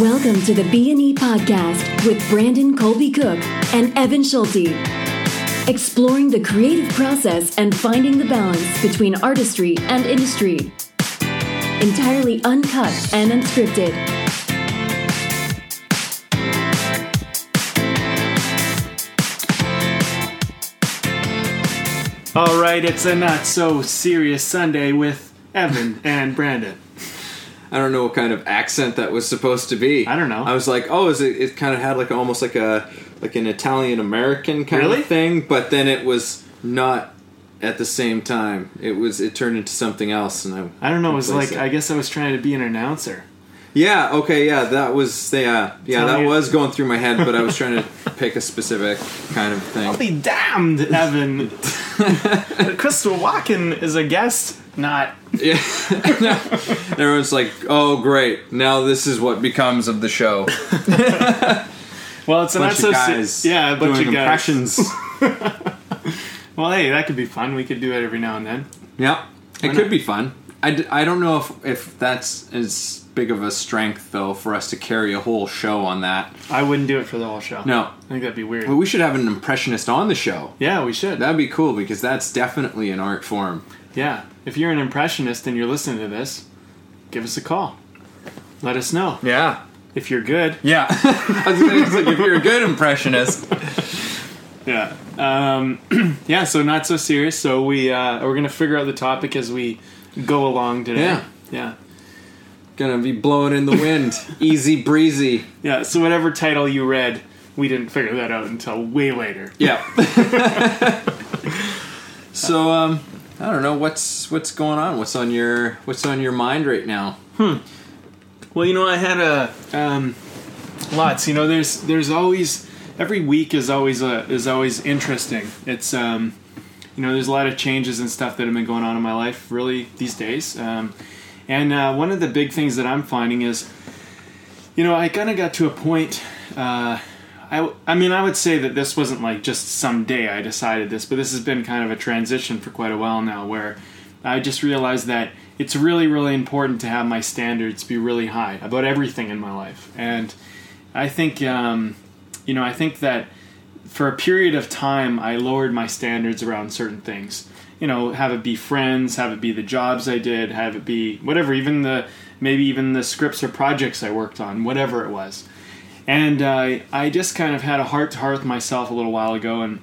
Welcome to the B&E podcast with Brandon Colby Cook and Evan Schulte. Exploring the creative process and finding the balance between artistry and industry. Entirely uncut and unscripted. All right, it's a not so serious Sunday with Evan and Brandon. I don't know what kind of accent that was supposed to be. I don't know. I was like, oh, is it? It kind of had like almost like a like an Italian American kind Really? of thing, but then it was not at the same time. It was it turned into something else, and I I don't know. It was like it. I guess I was trying to be an announcer. Yeah, okay, yeah, that was yeah, yeah, Tell that me- was going through my head, but I was trying to pick a specific kind of thing. I'll thing. be damned, Evan. Christopher Walken is a guest, not. Yeah, everyone's like, oh, great, now this is what becomes of the show. Well, it's a not bunch so of se- guys, yeah, a bunch doing of guys. impressions. Well, hey, that could be fun. We could do it every now and then. Yeah, it Why could not? be fun. I, d- I don't know if, if that's as big of a strength though for us to carry a whole show on that. I wouldn't do it for the whole show. No, I think that'd be weird. but we should have an impressionist on the show. yeah, we should. That'd be cool because that's definitely an art form. yeah, if you're an impressionist and you're listening to this, give us a call. Let us know Yeah, if you're good. yeah. I was gonna say, if you're a good impressionist. Yeah. Um, yeah. So not so serious. So we uh, we're gonna figure out the topic as we go along today. Yeah. Yeah. Gonna be blowing in the wind, easy breezy. Yeah. So whatever title you read, we didn't figure that out until way later. Yeah. so um, I don't know what's what's going on. What's on your what's on your mind right now? Hmm. Well, you know, I had a um, lots. You know, there's there's always every week is always a, is always interesting. It's um, you know, there's a lot of changes and stuff that have been going on in my life really these days. Um, and uh, one of the big things that I'm finding is, you know, I kind of got to a point. Uh, I, I mean, I would say that this wasn't like just someday I decided this, but this has been kind of a transition for quite a while now where I just realized that it's really, really important to have my standards be really high about everything in my life. And I think, um, you know, I think that for a period of time, I lowered my standards around certain things. You know, have it be friends, have it be the jobs I did, have it be whatever, even the maybe even the scripts or projects I worked on, whatever it was. And uh, I just kind of had a heart to heart with myself a little while ago, and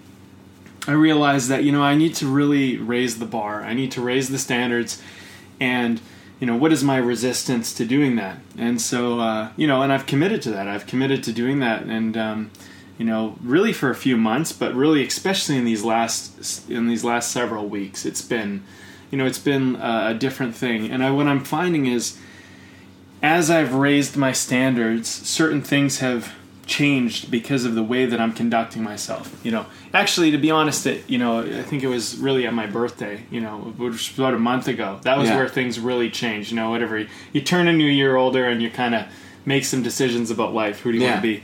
I realized that you know I need to really raise the bar. I need to raise the standards, and you know what is my resistance to doing that? And so uh, you know, and I've committed to that. I've committed to doing that, and um, you know, really for a few months, but really especially in these last in these last several weeks, it's been you know it's been a different thing. And I, what I'm finding is as I've raised my standards, certain things have changed because of the way that I'm conducting myself. You know, actually, to be honest, it, you know, I think it was really at my birthday. You know, which was about a month ago. That was Yeah. where things really changed. You know, whatever you, you turn a new year older and you kind of make some decisions about life. Who do you Yeah. want to be?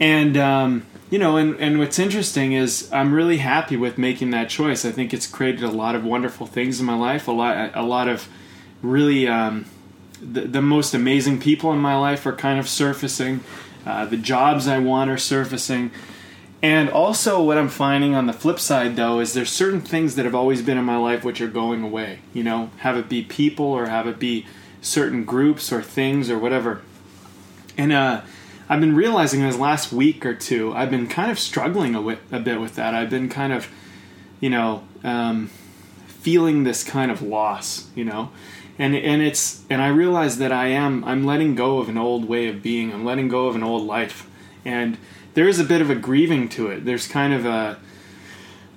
And um, you know, and and what's interesting is I'm really happy with making that choice. I think it's created a lot of wonderful things in my life. A lot, a lot of really. Um, the, the most amazing people in my life are kind of surfacing. Uh, the jobs I want are surfacing. And also, what I'm finding on the flip side, though, is there's certain things that have always been in my life which are going away. You know, have it be people or have it be certain groups or things or whatever. And uh, I've been realizing in this last week or two, I've been kind of struggling a, bit with that. I've been kind of, you know, um, feeling this kind of loss, you know, and and it's and I realize that I am I'm letting go of an old way of being. I'm letting go of an old life, and there is a bit of a grieving to it. There's kind of a,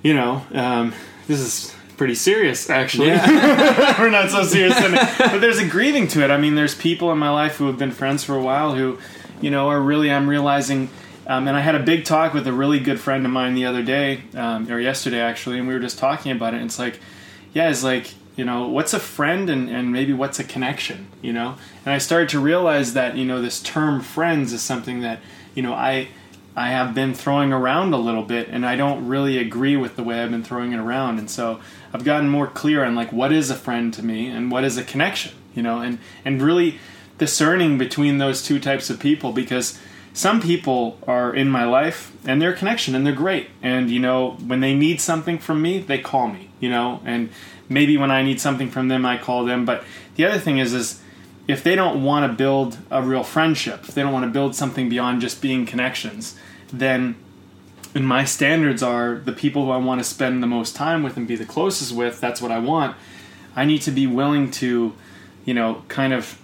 you know, um, this is pretty serious actually. We're not so serious, but there's a grieving to it. I mean, there's people in my life who have been friends for a while who, you know, or really I'm realizing. Um, and I had a big talk with a really good friend of mine the other day, um, or yesterday actually, and we were just talking about it. And it's like, yeah, it's like, you know, what's a friend and, and maybe what's a connection, you know? And I started to realize that, you know, this term friends is something that, you know, I I have been throwing around a little bit and I don't really agree with the way I've been throwing it around. And so I've gotten more clear on like what is a friend to me and what is a connection, you know, and, and really discerning between those two types of people because some people are in my life and they're a connection and they're great and you know when they need something from me they call me you know and maybe when i need something from them i call them but the other thing is is if they don't want to build a real friendship if they don't want to build something beyond just being connections then and my standards are the people who I want to spend the most time with and be the closest with. That's what I want. I need to be willing to, you know, kind of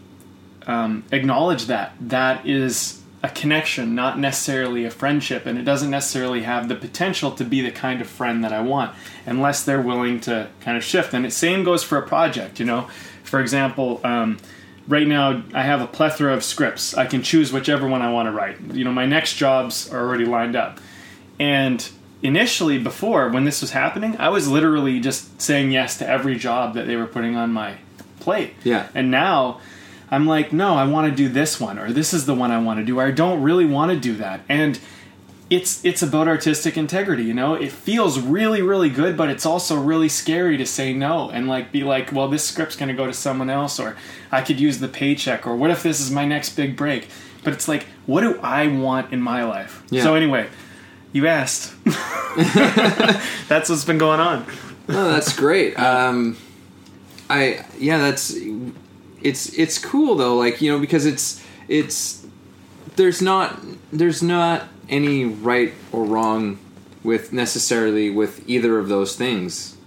um, acknowledge that that is a connection, not necessarily a friendship, and it doesn't necessarily have the potential to be the kind of friend that I want unless they're willing to kind of shift. And the same goes for a project. You know, for example. Um, right now I have a plethora of scripts. I can choose whichever one I want to write. You know, my next jobs are already lined up. And initially, before when this was happening, I was literally just saying yes to every job that they were putting on my plate. Yeah. And now I'm like, no, I want to do this one, or this is the one I want to do, or I don't really want to do that. And it's it's about artistic integrity, you know. It feels really really good, but it's also really scary to say no and like be like, well, this script's going to go to someone else, or I could use the paycheck, or what if this is my next big break? But it's like, what do I want in my life? Yeah. So anyway, you asked. that's what's been going on. No, that's great. Um, I yeah, that's it's it's cool though. Like you know, because it's it's there's not there's not any right or wrong with necessarily with either of those things.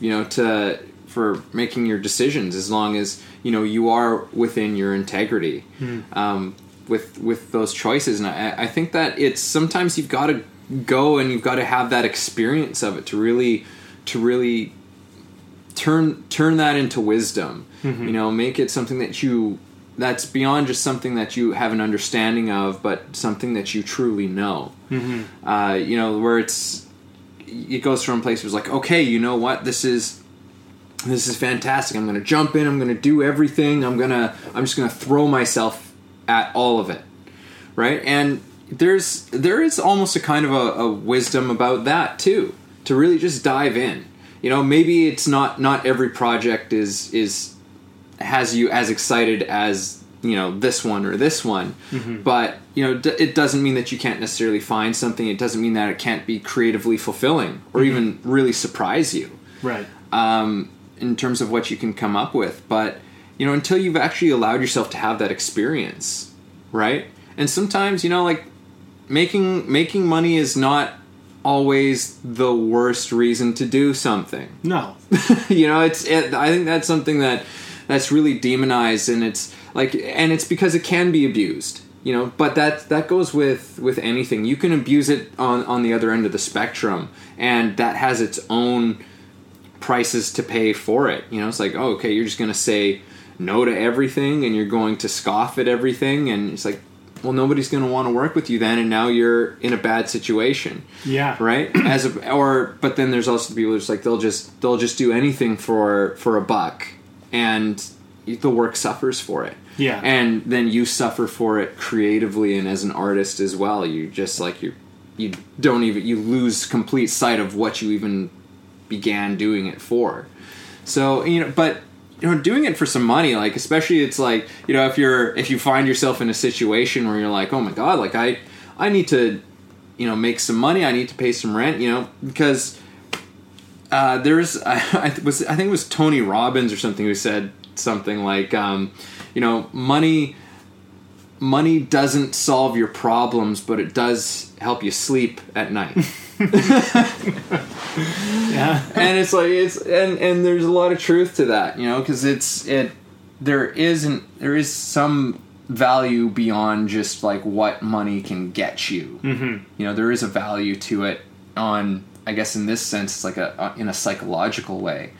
You know, to for making your decisions as long as you know you are within your integrity um, with with those choices. And I, I think that it's sometimes you've got to go and you've got to have that experience of it to really to really turn turn that into wisdom you know make it something that you that's beyond just something that you have an understanding of but something that you truly know. Uh, you know where it's it goes from places like okay you know what? This is this is fantastic. I'm gonna jump in. I'm gonna do everything. I'm gonna i'm just gonna throw myself at all of it. Right? And there's there is almost a kind of a, a wisdom about that too to really just dive in. You know maybe it's not not every project is is has you as excited as you know this one or this one but you know d- it doesn't mean that you can't necessarily find something it doesn't mean that it can't be creatively fulfilling or even really surprise you Right. um, in terms of what you can come up with. But you know, until you've actually allowed yourself to have that experience, right? And sometimes, you know, like making making money is not always the worst reason to do something. No. you know, it's it, I think that's something that that's really demonized, and it's like, and it's because it can be abused. You know, but that that goes with with anything. You can abuse it on on the other end of the spectrum, and that has its own prices to pay for it. You know, it's like, oh, okay, you're just going to say no to everything and you're going to scoff at everything. And it's like, well, nobody's going to want to work with you then. And now you're in a bad situation. Yeah. Right. As a, or, but then there's also the people who's like, they'll just, they'll just do anything for, for a buck and the work suffers for it. Yeah. And then you suffer for it creatively and as an artist as well. You just like, you, you don't even, you lose complete sight of what you even began doing it for. So you know, but you know, doing it for some money, like especially it's like you know, if you're if you find yourself in a situation where you're like, oh my god, like I I need to you know make some money, I need to pay some rent, you know, because uh, there's I, I was I think it was Tony Robbins or something who said something like um, you know money money doesn't solve your problems but it does help you sleep at night Yeah. and it's like it's and and there's a lot of truth to that you know because it's it there isn't there is some value beyond just like what money can get you mm-hmm. you know there is a value to it on i guess in this sense it's like a uh, in a psychological way.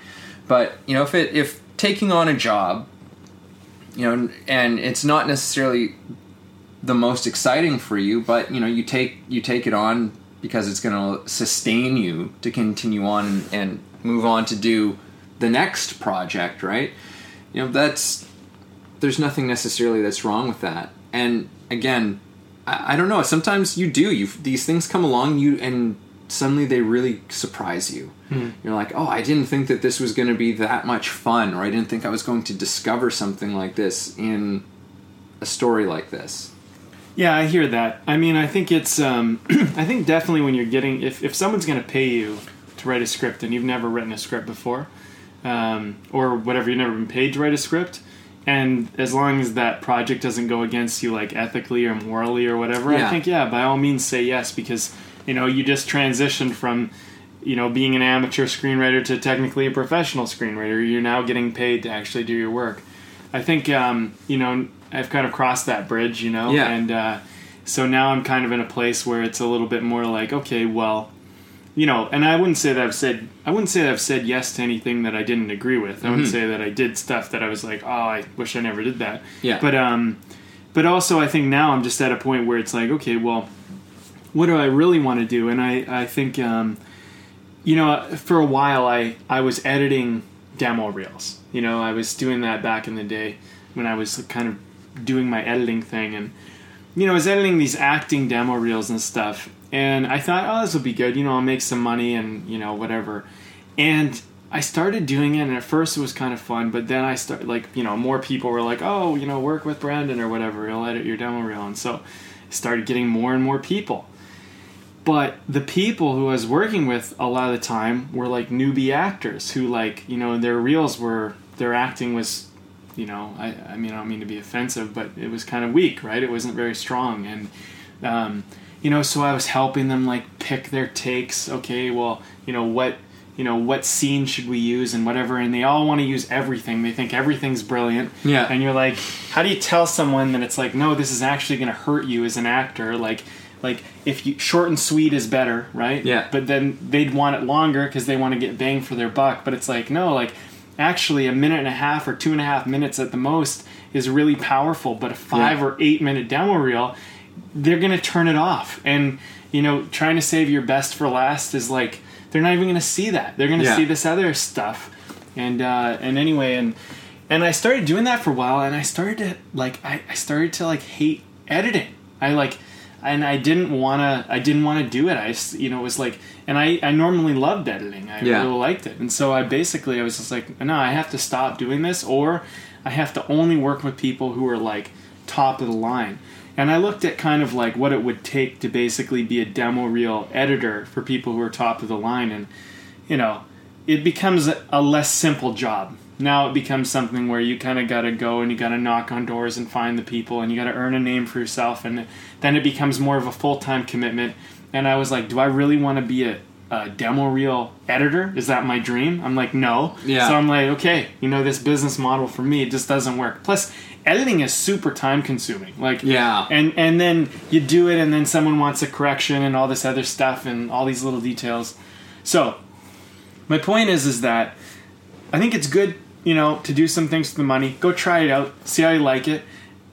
But you know if it if taking on a job you know and it's not necessarily the most exciting for you but you know you take you take it on because it's going to sustain you to continue on and move on to do the next project right? You know that's there's nothing necessarily that's wrong with that. And again i, I don't know sometimes you do you these things come along you and suddenly they really surprise you you're like oh i didn't think that this was going to be that much fun or i didn't think i was going to discover something like this in a story like this. Yeah, I hear that. I mean, I think it's. Um, I think definitely when you're getting, if if someone's going to pay you to write a script and you've never written a script before, um, or whatever, you've never been paid to write a script, and as long as that project doesn't go against you like ethically or morally or whatever, Yeah. I think yeah, by all means say yes because you know you just transitioned from you know being an amateur screenwriter to technically a professional screenwriter. You're now getting paid to actually do your work. I think um, you know I've kind of crossed that bridge, you know, Yeah. and uh, so now I'm kind of in a place where it's a little bit more like, okay, well, you know, and I wouldn't say that I've said I wouldn't say that I've said yes to anything that I didn't agree with. I wouldn't say that I did stuff that I was like, oh, I wish I never did that. Yeah. But um, but also I think now I'm just at a point where it's like, okay, well, what do I really want to do? And I I think um, you know, for a while I I was editing demo reels. You know, I was doing that back in the day when I was kind of doing my editing thing and you know, I was editing these acting demo reels and stuff, and I thought, oh, this will be good. You know, I'll make some money and you know whatever. And I started doing it, and at first it was kind of fun, but then I started like you know more people were like, oh, you know, work with Brandon or whatever. He'll edit your demo reel, and so I started getting more and more people. But the people who I was working with a lot of the time were like newbie actors who like you know their reels were their acting was you know, I, I mean, I don't mean to be offensive, but it was kind of weak, right? It wasn't very strong. And, um, you know, so I was helping them like pick their takes. Okay, well, you know, what, you know, what scene should we use and whatever. And they all want to use everything. They think everything's brilliant. Yeah. And you're like, how do you tell someone that it's like, no, this is actually going to hurt you as an actor? Like, like if you short and sweet is better, right? Yeah. But then they'd want it longer because they want to get bang for their buck. But it's like, no, like actually a minute and a half or two and a half minutes at the most is really powerful but a five Yeah. or eight minute demo reel they're gonna turn it off and you know trying to save your best for last is like they're not even gonna see that they're gonna Yeah. see this other stuff and uh and anyway and and i started doing that for a while and i started to like i, I started to like hate editing i like and I didn't want to. I didn't want to do it. I, you know, it was like, and I, I normally loved editing. I Yeah. really liked it, and so I basically, I was just like, no, I have to stop doing this, or I have to only work with people who are like top of the line. And I looked at kind of like what it would take to basically be a demo reel editor for people who are top of the line, and you know, it becomes a, a less simple job. Now it becomes something where you kind of got to go and you got to knock on doors and find the people and you got to earn a name for yourself, and then it becomes more of a full time commitment. And I was like, do I really want to be a, a demo reel editor? Is that my dream? I'm like, no. Yeah. So I'm like, okay, you know, this business model for me it just doesn't work. Plus, editing is super time consuming. Like, Yeah. and and then you do it, and then someone wants a correction and all this other stuff and all these little details. So, my point is, is that I think it's good, you know, to do some things for the money. Go try it out, see how you like it.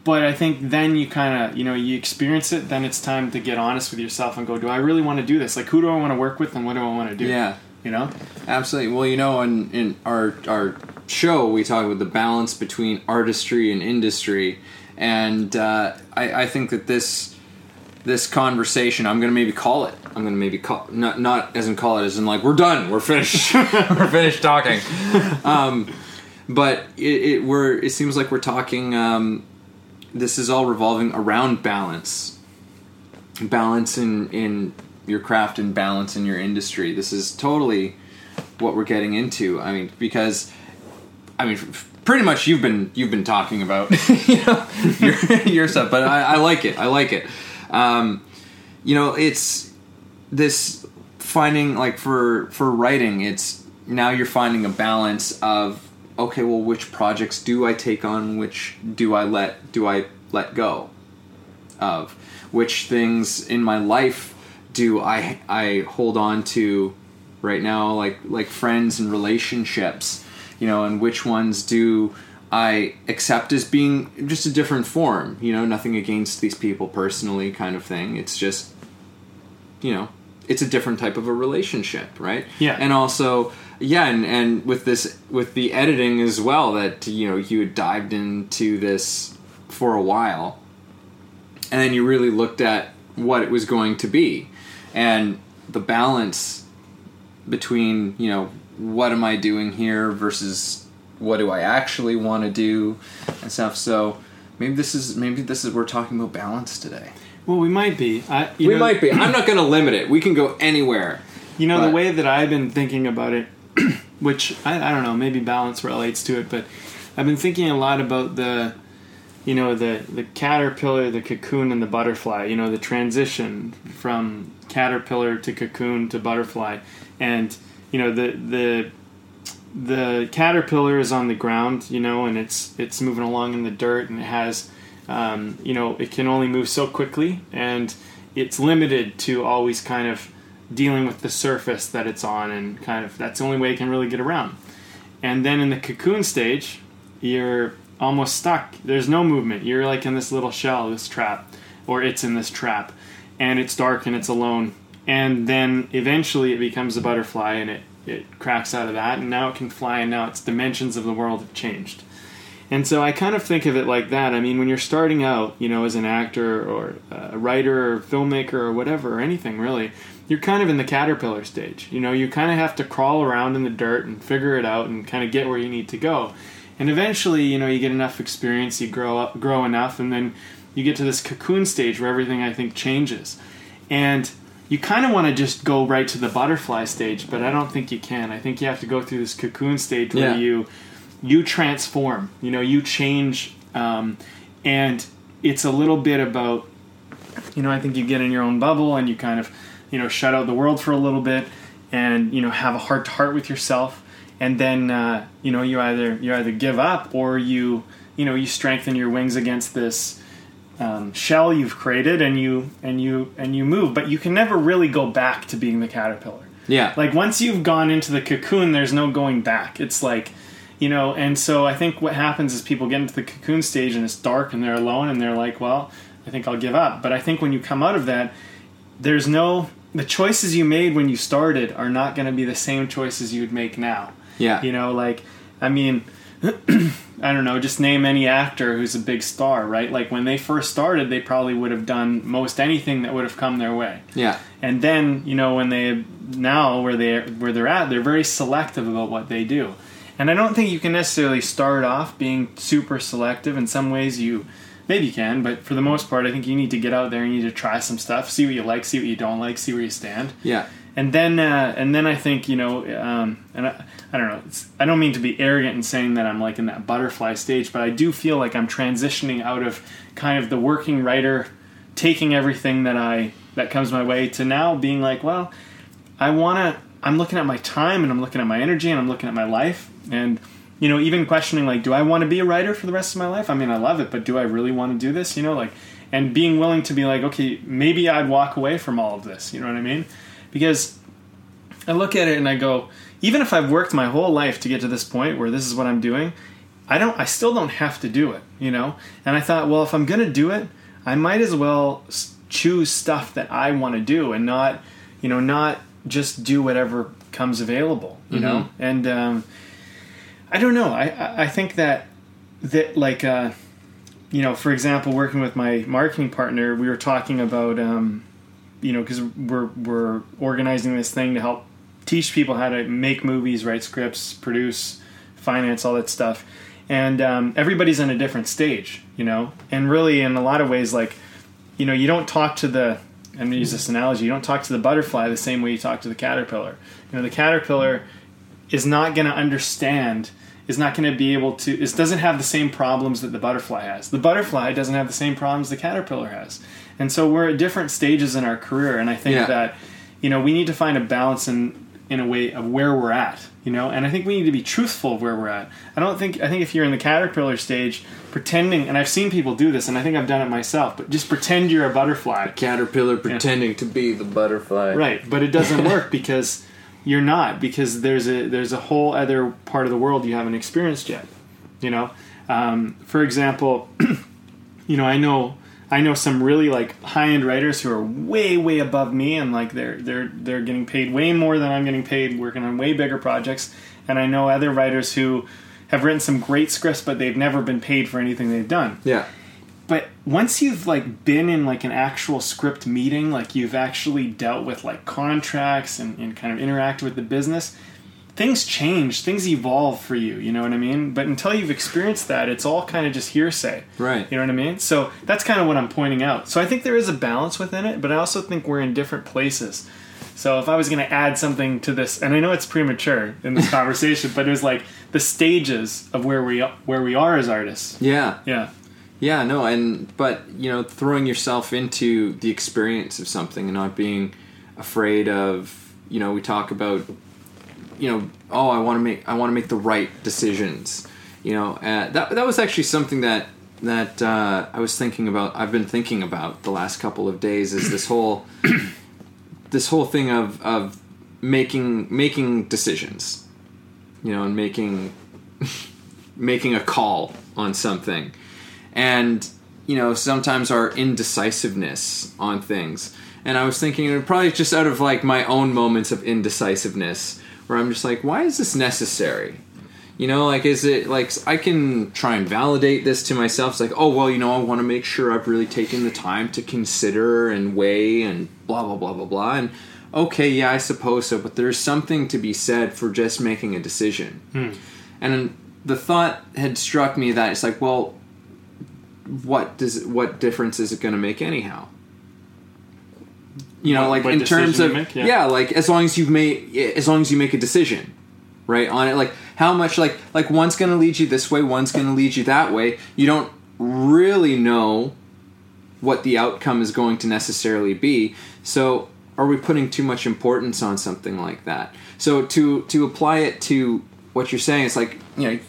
But I think then you kind of, you know, you experience it. Then it's time to get honest with yourself and go, do I really want to do this? Like, who do I want to work with, and what do I want to do? Yeah. you know. Absolutely. Well, you know, in, in our our show, we talk about the balance between artistry and industry, and uh, I, I think that this this conversation, I'm going to maybe call it. I'm going to maybe call not not as in call it as in like we're done, we're finished, we're finished talking. Um, but it, it we're it seems like we're talking. Um, this is all revolving around balance, balance in in your craft and balance in your industry. This is totally what we're getting into. I mean, because I mean, pretty much you've been you've been talking about you know your, your stuff, but I, I like it. I like it. Um, you know, it's this finding like for for writing. It's now you're finding a balance of okay, well, which projects do I take on? Which do I let do I let go of? Which things in my life do I I hold on to right now? Like like friends and relationships, you know, and which ones do I accept as being just a different form? You know, nothing against these people personally, kind of thing. It's just you know it's a different type of a relationship right Yeah. and also yeah and, and with this with the editing as well that you know you had dived into this for a while and then you really looked at what it was going to be and the balance between you know what am i doing here versus what do i actually want to do and stuff so maybe this is maybe this is we're talking about balance today. Well, we might be. I, you we know, might be. I'm not going to limit it. We can go anywhere. You know, But- the way that I've been thinking about it, which I, I don't know, maybe balance relates to it, but I've been thinking a lot about the, you know, the the caterpillar, the cocoon, and the butterfly. You know, the transition from caterpillar to cocoon to butterfly, and you know the the the caterpillar is on the ground, you know, and it's it's moving along in the dirt, and it has, um, you know, it can only move so quickly, and it's limited to always kind of dealing with the surface that it's on, and kind of that's the only way it can really get around. And then in the cocoon stage, you're almost stuck. There's no movement. You're like in this little shell, this trap, or it's in this trap, and it's dark and it's alone. And then eventually it becomes a butterfly, and it it cracks out of that, and now it can fly, and now its dimensions of the world have changed. And so I kind of think of it like that. I mean, when you're starting out, you know, as an actor or a writer or filmmaker or whatever, or anything really, you're kind of in the caterpillar stage. You know, you kind of have to crawl around in the dirt and figure it out and kind of get where you need to go. And eventually, you know, you get enough experience, you grow up, grow enough, and then you get to this cocoon stage where everything I think changes. And you kind of want to just go right to the butterfly stage, but I don't think you can. I think you have to go through this cocoon stage where Yeah. you you transform. You know, you change, um, and it's a little bit about you know. I think you get in your own bubble and you kind of you know shut out the world for a little bit, and you know have a heart to heart with yourself, and then uh, you know you either you either give up or you you know you strengthen your wings against this um, shell you've created and you and you and you move. But you can never really go back to being the caterpillar. Yeah. like once you've gone into the cocoon there's no going back. It's like you know and so i think what happens is people get into the cocoon stage and it's dark and they're alone and they're like well i think i'll give up. But i think when you come out of that there's no the choices you made when you started are not going to be the same choices you would make now yeah. you know, like, I mean, I don't know, just name any actor who's a big star, right? Like, when they first started, they probably would have done most anything that would have come their way. yeah. And then, you know, when they now where they where they're at, they're very selective about what they do. And I don't think you can necessarily start off being super selective. In some ways, you maybe you can, but for the most part, I think you need to get out there. You need to try some stuff, see what you like, see what you don't like, see where you stand Yeah. and then uh, and then I think you know, um, and I, I don't know. It's, I don't mean to be arrogant in saying that I'm like in that butterfly stage, but I do feel like I'm transitioning out of kind of the working writer, taking everything that I that comes my way to now being like, well, I want to. I'm looking at my time and I'm looking at my energy and I'm looking at my life and you know even questioning like, do I want to be a writer for the rest of my life? I mean, I love it, but do I really want to do this? You know, like, and being willing to be like, okay, maybe I'd walk away from all of this. You know what I mean? Because I look at it and I go, even if I've worked my whole life to get to this point where this is what I'm doing, I don't. I still don't have to do it, you know. And I thought, well, if I'm gonna do it, I might as well choose stuff that I want to do and not, you know, not just do whatever comes available, you know. And um, I don't know. I I think that that like uh, you know, for example, working with my marketing partner, we were talking about um, you know, because we're we're organizing this thing to help teach people how to make movies, write scripts, produce, finance, all that stuff. And um, everybody's on a different stage, you know. And really, in a lot of ways, like you know, you don't talk to the. I'm gonna use this analogy. You don't talk to the butterfly the same way you talk to the caterpillar. You know, the caterpillar is not going to understand is not going to be able to it doesn't have the same problems that the butterfly has. The butterfly doesn't have the same problems the caterpillar has. And so we're at different stages in our career and i think Yeah. that you know we need to find a balance in in a way of where we're at you know? And i think we need to be truthful of where we're at. I don't think i think if you're in the caterpillar stage pretending and i've seen people do this and i think i've done it myself but just pretend you're a butterfly. Caterpillar pretending to be the butterfly. Right, but it doesn't work because you're not because there's a there's a whole other part of the world you haven't experienced yet. You know, um, for example, you know I know I know some really like high end writers who are way way above me and like they're they're they're getting paid way more than I'm getting paid working on way bigger projects, and I know other writers who have written some great scripts but they've never been paid for anything they've done Yeah. But once you've like been in like an actual script meeting like you've actually dealt with like contracts and, and kind of interacted with the business things change, things evolve for you. You know what I mean? But until you've experienced that, it's all kind of just hearsay. Right. You know what I mean? So that's kind of what I'm pointing out. So I think there is a balance within it, but I also think we're in different places. So if I was going to add something to this, and I know it's premature in this conversation, but it was like the stages of where we where we are as artists. Yeah. Yeah. Yeah, no, and but you know, throwing yourself into the experience of something and not being afraid of, you know, we talk about, you know, oh, I want to make, I want to make the right decisions. You know, uh, that that was actually something that that uh, I was thinking about. I've been thinking about the last couple of days. Is this whole this whole thing of of making making decisions, you know, and making making a call on something and you know sometimes our indecisiveness on things. And i was thinking and probably just out of like my own moments of indecisiveness where i'm just like why is this necessary? You know like is it like i can try and validate this to myself. It's like oh well you know i want to make sure i've really taken the time to consider and weigh and blah blah blah blah blah. And okay yeah i suppose so but there's something to be said for just making a decision. Hmm. And the thought had struck me that it's like well what does what difference is it going to make anyhow? You know, What- like what in terms of make? yeah. Yeah. like as long as you've made as long as you make a decision, right on it. Like how much like like one's going to lead you this way, one's going to lead you that way. You don't really know what the outcome is going to necessarily be. So are we putting too much importance on something like that? So to to apply it to what you're saying, it's like you know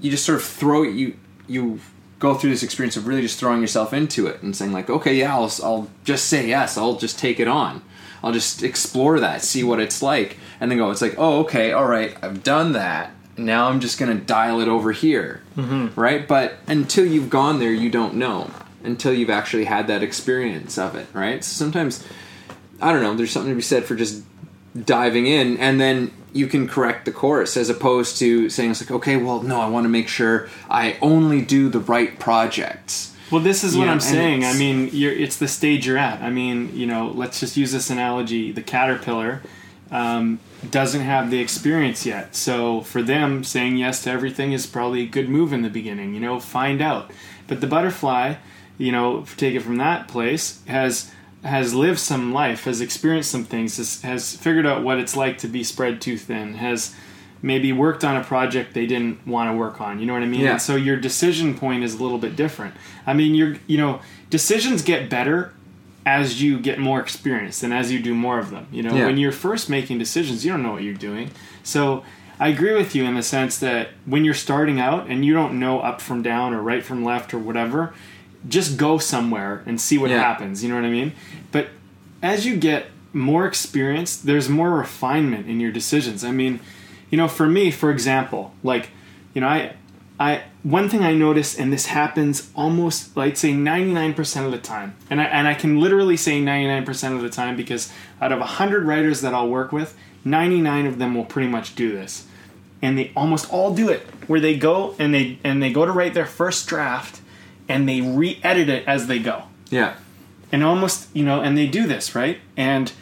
you just sort of throw it you you go through this experience of really just throwing yourself into it and saying like okay yeah I'll, I'll just say yes. I'll just take it on. I'll just explore that see what it's like and then go it's like oh okay all right I've done that. Now I'm just gonna dial it over here. Mm-hmm. Right? But until you've gone there you don't know. Until you've actually had that experience of it right? So sometimes I don't know there's something to be said for just diving in and then you can correct the course as opposed to saying it's like okay well no i want to make sure i only do the right projects Well, this is what Yeah, I'm saying. I mean, you're, it's the stage you're at. I mean, you know, let's just use this analogy. The caterpillar um, doesn't have the experience yet, so for them, saying yes to everything is probably a good move in the beginning. You know, find out. But the butterfly, you know, take it from that place, has has lived some life, has experienced some things, has, has figured out what it's like to be spread too thin, has maybe worked on a project they didn't want to work on. You know what I mean? Yeah. And so your decision point is a little bit different. I mean, you're you know decisions get better as you get more experience and as you do more of them. You know, Yeah. when you're first making decisions, you don't know what you're doing. So I agree with you in the sense that when you're starting out and you don't know up from down or right from left or whatever, just go somewhere and see what Yeah. happens. You know what I mean? But as you get more experience, there's more refinement in your decisions. I mean, you know, for me, for example, like, you know, I, I, one thing I notice, and this happens almost, like, say, 99% of the time, and I, and I can literally say 99% of the time because out of 100 writers that I'll work with, 99 of them will pretty much do this. And they almost all do it, where they go and they and they go to write their first draft, and they re-edit it as they go. Yeah. And almost you know and they do this right? And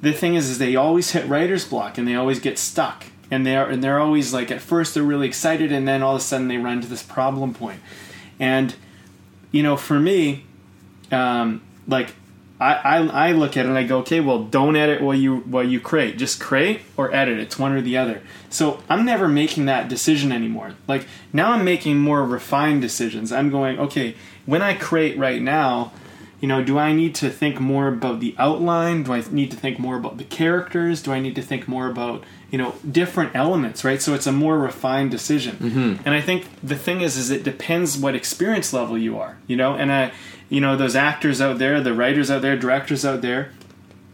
the thing is is they always hit writer's block and they always get stuck. And they're and they're always like at first they're really excited and then all of a sudden they run to this problem point. point and you know for me um, like I, I, I look at it and I go, okay, well, don't edit while you while you create. Just create or edit. It's one or the other. So I'm never making that decision anymore. Like now, I'm making more refined decisions. I'm going, okay, when I create right now, you know, do I need to think more about the outline? Do I need to think more about the characters? Do I need to think more about you know different elements? Right. So it's a more refined decision. Mm-hmm. And I think the thing is, is it depends what experience level you are. You know, and I, you know, those actors out there, the writers out there, directors out there.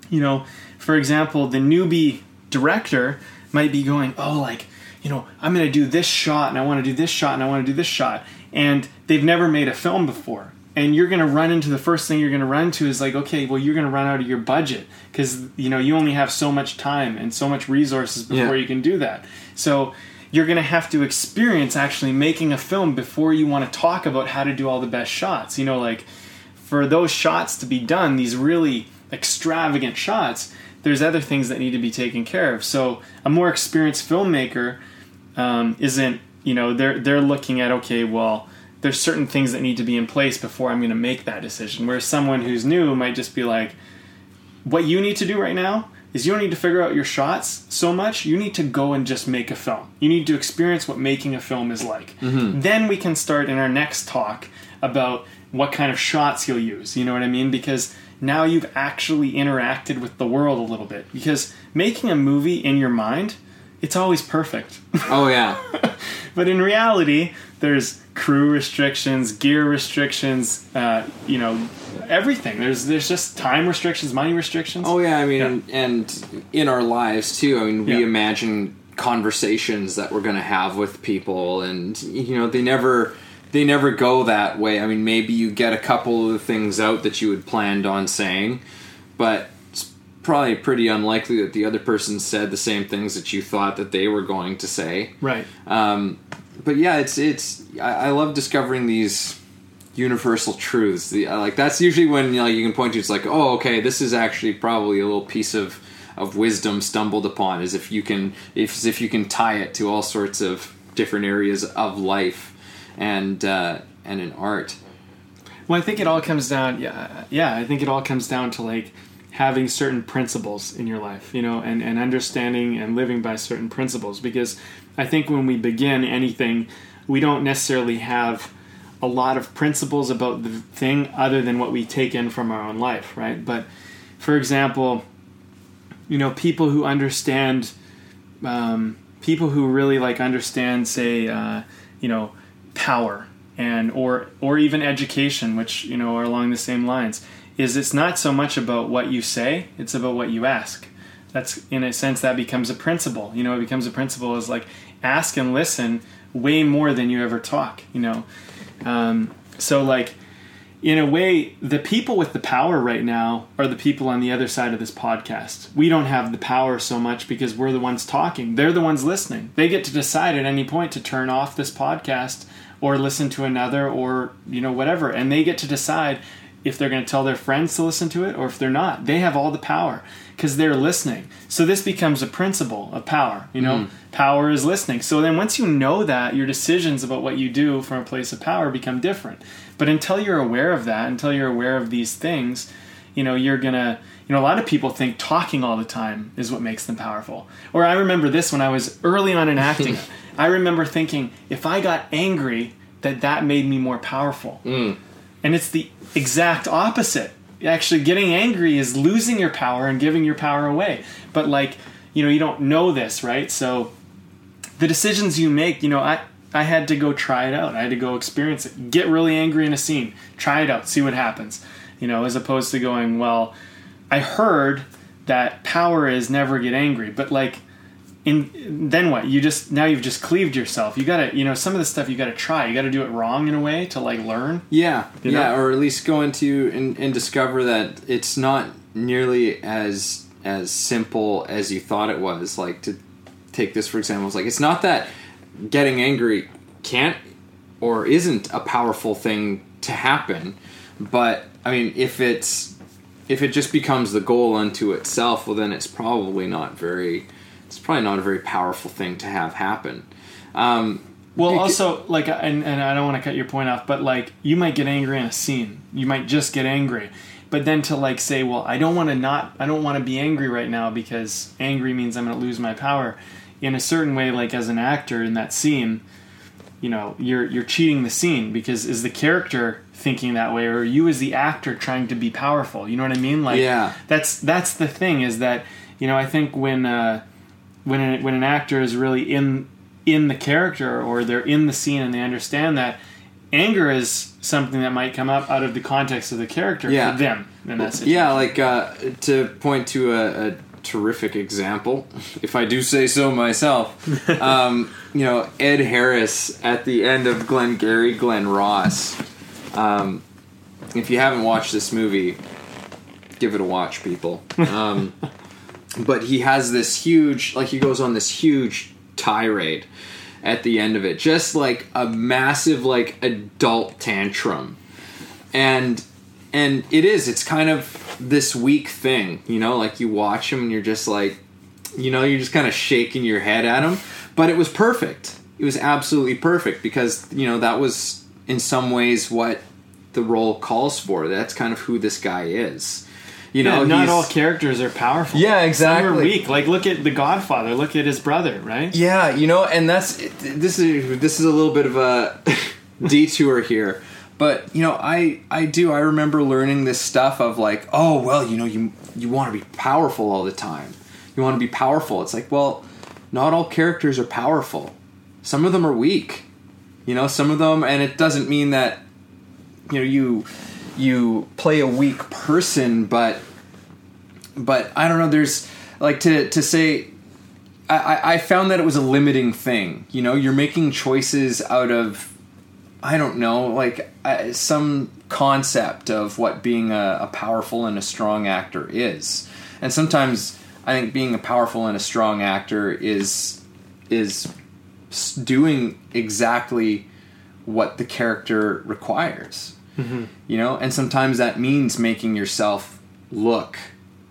You know, for example, the newbie director might be going, oh, like you know, I'm going to do this shot and I want to do this shot and I want to do this shot. And they've never made a film before. And you're going to run into the first thing you're going to run into is like, okay, well, you're going to run out of your budget because, you know, you only have so much time and so much resources before Yeah. you can do that. So you're going to have to experience actually making a film before you want to talk about how to do all the best shots. You know, like for those shots to be done, these really extravagant shots, there's other things that need to be taken care of. So a more experienced filmmaker um, isn't, you know, they're they're looking at okay, well, there's certain things that need to be in place before I'm going to make that decision. Whereas someone who's new might just be like, what you need to do right now is you don't need to figure out your shots so much. You need to go and just make a film. You need to experience what making a film is like. Then we can start in our next talk about what kind of shots you'll use. You know what I mean? Because now you've actually interacted with the world a little bit. Because making a movie in your mind, it's always perfect. Oh yeah. but in reality, there's crew restrictions, gear restrictions, uh, you know, everything. There's there's just time restrictions, money restrictions. Oh yeah, I mean, Yeah. and, and in our lives too. I mean, we Yeah. imagine conversations that we're going to have with people, and you know, they never they never go that way. I mean, maybe you get a couple of the things out that you had planned on saying, but it's probably pretty unlikely that the other person said the same things that you thought that they were going to say. Right. Um, but yeah, it's it's I, I love discovering these universal truths. The uh, like that's usually when you know you can point to it's like oh okay this is actually probably a little piece of of wisdom stumbled upon is if you can if if you can tie it to all sorts of different areas of life and uh, and in art. Well, I think it all comes down. Yeah, yeah. I think it all comes down to like having certain principles in your life, you know, and and understanding and living by certain principles. Because I think when we begin anything, we don't necessarily have a lot of principles about the thing other than what we take in from our own life, right? But for example, you know, people who understand, um, people who really like understand, say, uh, you know, power and or or even education, which you know are along the same lines, is it's not so much about what you say; it's about what you ask. That's in a sense that becomes a principle. You know, it becomes a principle is like ask and listen way more than you ever talk. You know, um, so like in a way, the people with the power right now are the people on the other side of this podcast. We don't have the power so much because we're the ones talking. They're the ones listening. They get to decide at any point to turn off this podcast or listen to another or, you know, whatever. And they get to decide if they're going to tell their friends to listen to it or if they're not. They have all the power because they're listening. So this becomes a principle of power, you know? Mm-hmm. Power is listening. So then once you know that, your decisions about what you do from a place of power become different. But until you're aware of that, until you're aware of these things, you know, you're gonna, you know, a lot of people think talking all the time is what makes them powerful. Or I remember this when I was early on in acting. I remember thinking if I got angry, that that made me more powerful. Mm. And it's the exact opposite. Actually, getting angry is losing your power and giving your power away. But like, you know, you don't know this, right? So the decisions you make, you know, I I had to go try it out. I had to go experience it. Get really angry in a scene. Try it out. See what happens. You know, as opposed to going, well, I heard that power is never get angry, but like in then what? You just now you've just cleaved yourself. You got to, you know, some of the stuff you got to try. You got to do it wrong in a way to like learn. Yeah, You yeah, or at least go into and, and discover that it's not nearly as as simple as you thought it was. Like to take this for example, it's like it's not that getting angry can't or isn't a powerful thing to happen, but I mean, if it's if it just becomes the goal unto itself, well, then it's probably not very. Probably not a very powerful thing to have happen. Um, Well, Beca- also like, and, and I don't want to cut your point off, but like, you might get angry in a scene. You might just get angry, but then to like say, well, I don't want to not, I don't want to be angry right now because angry means I'm going to lose my power. In a certain way, like as an actor in that scene, you know, you're you're cheating the scene because is the character thinking that way, or are you as the actor trying to be powerful? You know what I mean? Like, Yeah. that's that's the thing is that you know I think when uh, when an, when an actor is really in in the character or they're in the scene and they understand that anger is something that might come up out of the context of the character Yeah. for them in that situation. Yeah, like uh, to point to a, a terrific example, if I do say so myself. um, you know, Ed Harris at the end of Glengarry Glen Ross. Um, if you haven't watched this movie, give it a watch, people. Um, but he has this huge, like he goes on this huge tirade at the end of it, just like a massive, like adult tantrum and and it is it's kind of this weak thing. You know, like you watch him and you're just like, you know, you're just kind of shaking your head at him. But it was perfect. It was absolutely perfect because you know that was in some ways what the role calls for. That's kind of who this guy is. You know, Yeah, not all characters are powerful. Yeah, exactly. Some are weak. Like look at the Godfather. Look at his brother. Right. Yeah, you know, and that's this is this is a little bit of a detour here. But, you know, I I do I remember learning this stuff of like, oh, well, you know, you you want to be powerful all the time. You want to be powerful. It's like, well, not all characters are powerful. Some of them are weak. You know, some of them and it doesn't mean that you know, you you play a weak person, but but I don't know, there's like to to say I, I- found that it was a limiting thing. You know, you're making choices out of, I don't know, like uh, some concept of what being a, a powerful and a strong actor is. And sometimes I think being a powerful and a strong actor is is doing exactly what the character requires. You know, and sometimes that means making yourself look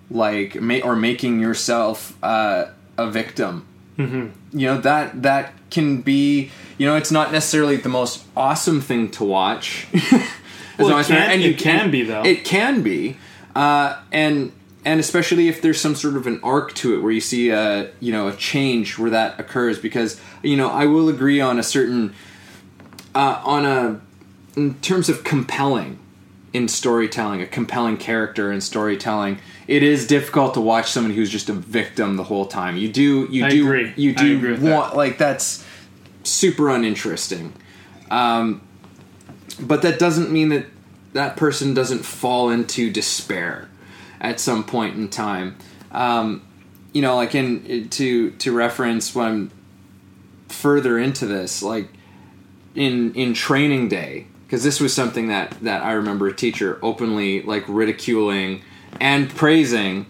like or making yourself uh, a victim. You know that that can be you know it's not necessarily the most awesome thing to watch. As Well, it long as- can- it can be, though. it can be uh, and and especially if there's some sort of an arc to it where you see a you know a change where that occurs because you know I will agree on a certain uh, on a in terms of compelling in storytelling, a compelling character in storytelling, it is difficult to watch someone who's just a victim the whole time. You do, you I do, agree. you do want that. like that's super uninteresting. Um, but that doesn't mean that that person doesn't fall into despair at some point in time. Um, you know, like in to to reference when I'm further into this, like in in training day because this was something that that I remember a teacher openly like ridiculing and praising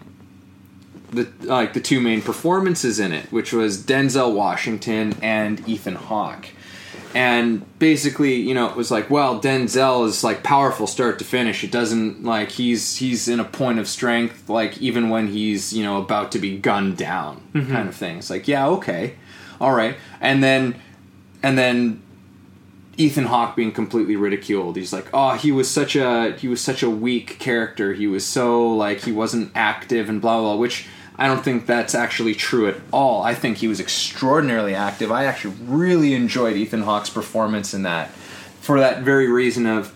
the like the two main performances in it, which was Denzel Washington and Ethan Hawke. And basically, you know, it was like, well, Denzel is like powerful start to finish. It doesn't like he's he's in a point of strength, like even when he's you know about to be gunned down, mm-hmm. kind of thing. It's like, yeah, okay, all right, and then and then Ethan Hawke being completely ridiculed. He's like, "Oh, he was such a he was such a weak character. He was so like he wasn't active and blah blah." blah," Which I don't think that's actually true at all. I think he was extraordinarily active. I actually really enjoyed Ethan Hawke's performance in that for that very reason of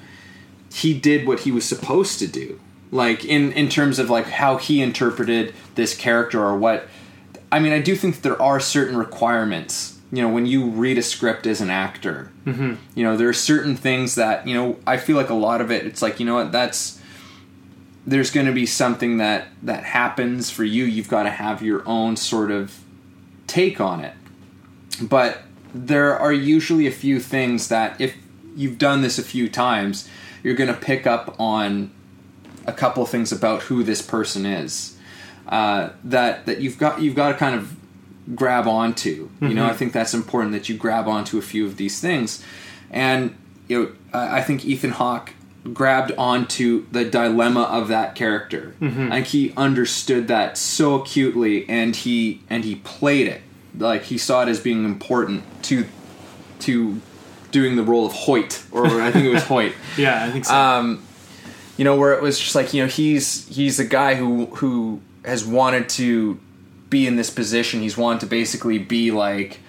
he did what he was supposed to do. Like in in terms of like how he interpreted this character or what I mean, I do think there are certain requirements. You know, when you read a script as an actor, mm-hmm. you know, there are certain things that you know. I feel like a lot of it, it's like you know what, that's there's going to be something that that happens for you. You've got to have your own sort of take on it. But there are usually a few things that if you've done this a few times, you're going to pick up on a couple things about who this person is uh, that that you've got you've got to kind of grab onto. You know, I think that's important that you grab onto a few of these things, and you know, I think Ethan Hawke grabbed onto the dilemma of that character. I think he understood that so acutely, and he and he played it like he saw it as being important to to doing the role of Hoyt, or I think it was Hoyt Yeah, I think so. um, you know, where it was just like you know he's he's a guy who who has wanted to be in this position. He's wanted to basically be like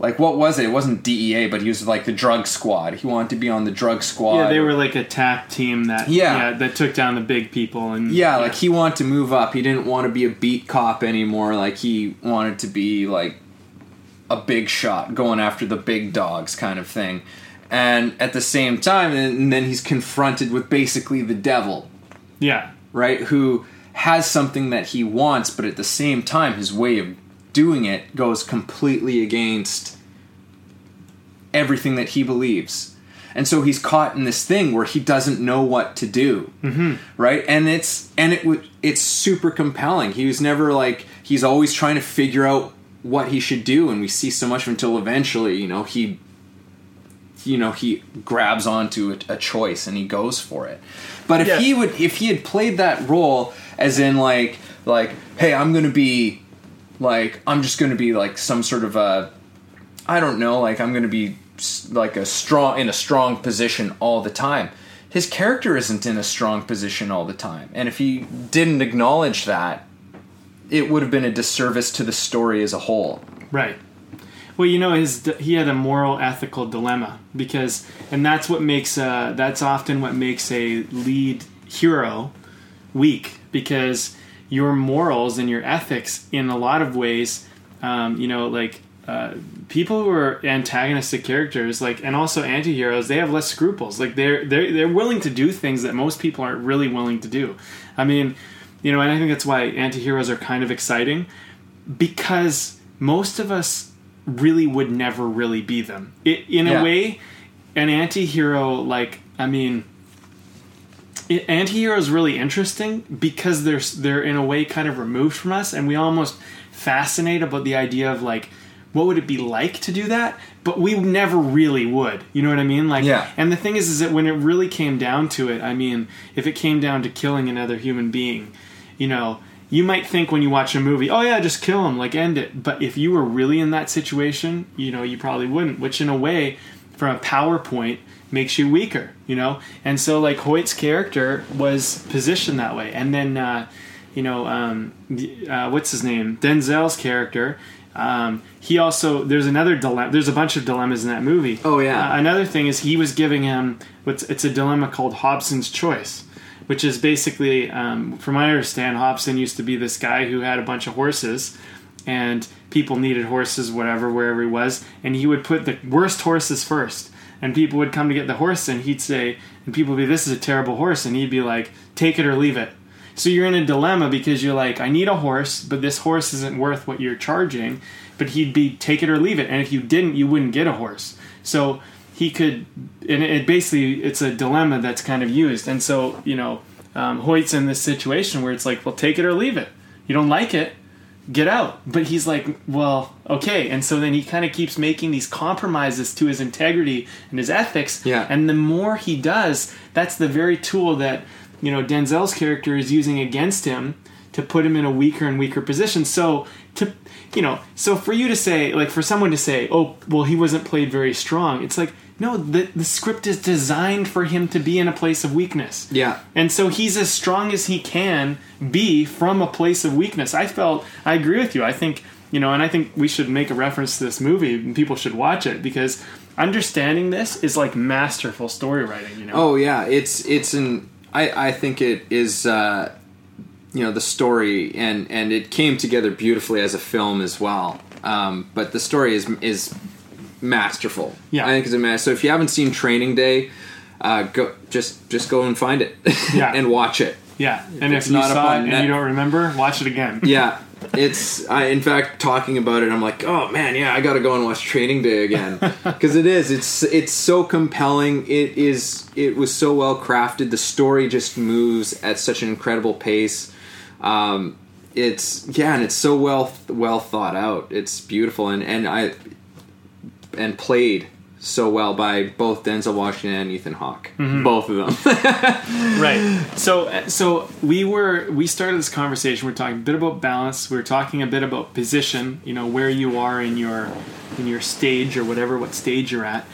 like what was it? It wasn't DEA, but he was like the drug squad. He wanted to be on the drug squad. yeah, they were like a tap team that Yeah. that took down the big people and Yeah, like he wanted to move up. He didn't want to be a beat cop anymore. Like he wanted to be like a big shot, going after the big dogs kind of thing. And at the same time, and then he's confronted with basically the devil, yeah, right? Who has something that he wants, but at the same time, his way of doing it goes completely against everything that he believes. And so he's caught in this thing where he doesn't know what to do, mm-hmm. right? And it's and it would it's super compelling. He was never like he's always trying to figure out what he should do, and we see so much until eventually, you know, he you know he grabs onto a, a choice and he goes for it. But if Yeah. he would if he had played that role as in like like hey I'm gonna be like I'm just gonna be like some sort of a I don't know like I'm gonna be like a strong in a strong position all the time. His character isn't in a strong position all the time, and if he didn't acknowledge that, it would have been a disservice to the story as a whole. Right. Well, you know, his he had a moral ethical dilemma because, and that's what makes uh, that's often what makes a lead hero weak because your morals and your ethics, in a lot of ways, um, you know, like uh, people who are antagonistic characters, like and also anti-heroes, they have less scruples. Like they're they're they're willing to do things that most people aren't really willing to do. I mean, you know, and I think that's why anti-heroes are kind of exciting because most of us really would never really be them. It, in Yeah. a way, an anti-hero, like I mean, it, anti-hero is really interesting because they're they're in a way kind of removed from us, and we almost fascinate about the idea of like, what would it be like to do that? But we never really would. You know what I mean? Like, Yeah. and the thing is, is that when it really came down to it, I mean, if it came down to killing another human being, you know, you might think when you watch a movie, oh yeah, just kill him, like end it. But if you were really in that situation, you know, you probably wouldn't. Which, in a way, from a PowerPoint, makes you weaker, you know. And so, like Hoyt's character was positioned that way, and then, uh, you know, um, uh, what's his name? Denzel's character. Um, he also there's another dilemma. There's a bunch of dilemmas in that movie. Oh, yeah. Uh, another thing is he was giving him what's it's a dilemma called Hobson's choice, which is basically, um, from what I understand, Hobson used to be this guy who had a bunch of horses, and people needed horses, whatever, wherever he was, and he would put the worst horses first, and people would come to get the horse, and he'd say, and people would be, "This is a terrible horse," and he'd be like, "Take it or leave it." So you're in a dilemma because you're like, I need a horse, but this horse isn't worth what you're charging. But he'd be take it or leave it, and if you didn't, you wouldn't get a horse. So he could, and it basically it's a dilemma that's kind of used. And so you know, um, Hoyt's in this situation where it's like, well, take it or leave it. You don't like it, get out. But he's like, well, okay. And so then he kind of keeps making these compromises to his integrity and his ethics. Yeah. And the more he does, that's the very tool that you know Denzel's character is using against him to put him in a weaker and weaker position. So to you know, so for you to say, like for someone to say, oh, well, he wasn't played very strong. It's like no, the the script is designed for him to be in a place of weakness. Yeah. And so he's as strong as he can be from a place of weakness. I felt I agree with you. I think you know, and I think we should make a reference to this movie and people should watch it because understanding this is like masterful story writing. You know. Oh yeah, it's it's an I I think it is uh, you know the story and and it came together beautifully as a film as well. Um, but the story is is masterful. Yeah. I think it's a master. So if you haven't seen Training Day, uh, go just just go and find it Yeah. and watch it. Yeah, and if it's you not saw it and net- you don't remember, watch it again. Yeah. It's I in fact talking about it I'm like oh man yeah I got to go and watch Training Day again because it is it's it's so compelling it is it was so well crafted the story just moves at such an incredible pace um it's yeah and it's so well well thought out it's beautiful and and I and played so well by both Denzel Washington and Ethan Hawke both of them right. So, so we were we started this conversation. We are talking a bit about balance. We are talking a bit about position. You know where you are in your in your stage or whatever what stage you're at.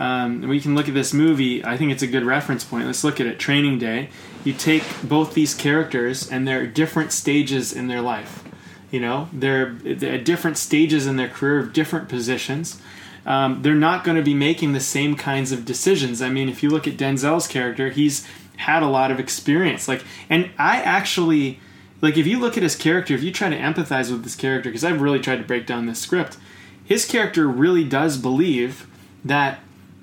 Um, we can look at this movie. I think it's a good reference point. Let's look at it. Training Day. You take both these characters and they're different stages in their life. You know, they're, they're at different stages in their career, different positions. Um, they're not going to be making the same kinds of decisions. I mean, if you look at Denzel's character, he's had a lot of experience. Like, and I actually, like, if you look at his character, if you try to empathize with this character, because I've really tried to break down this script, his character really does believe that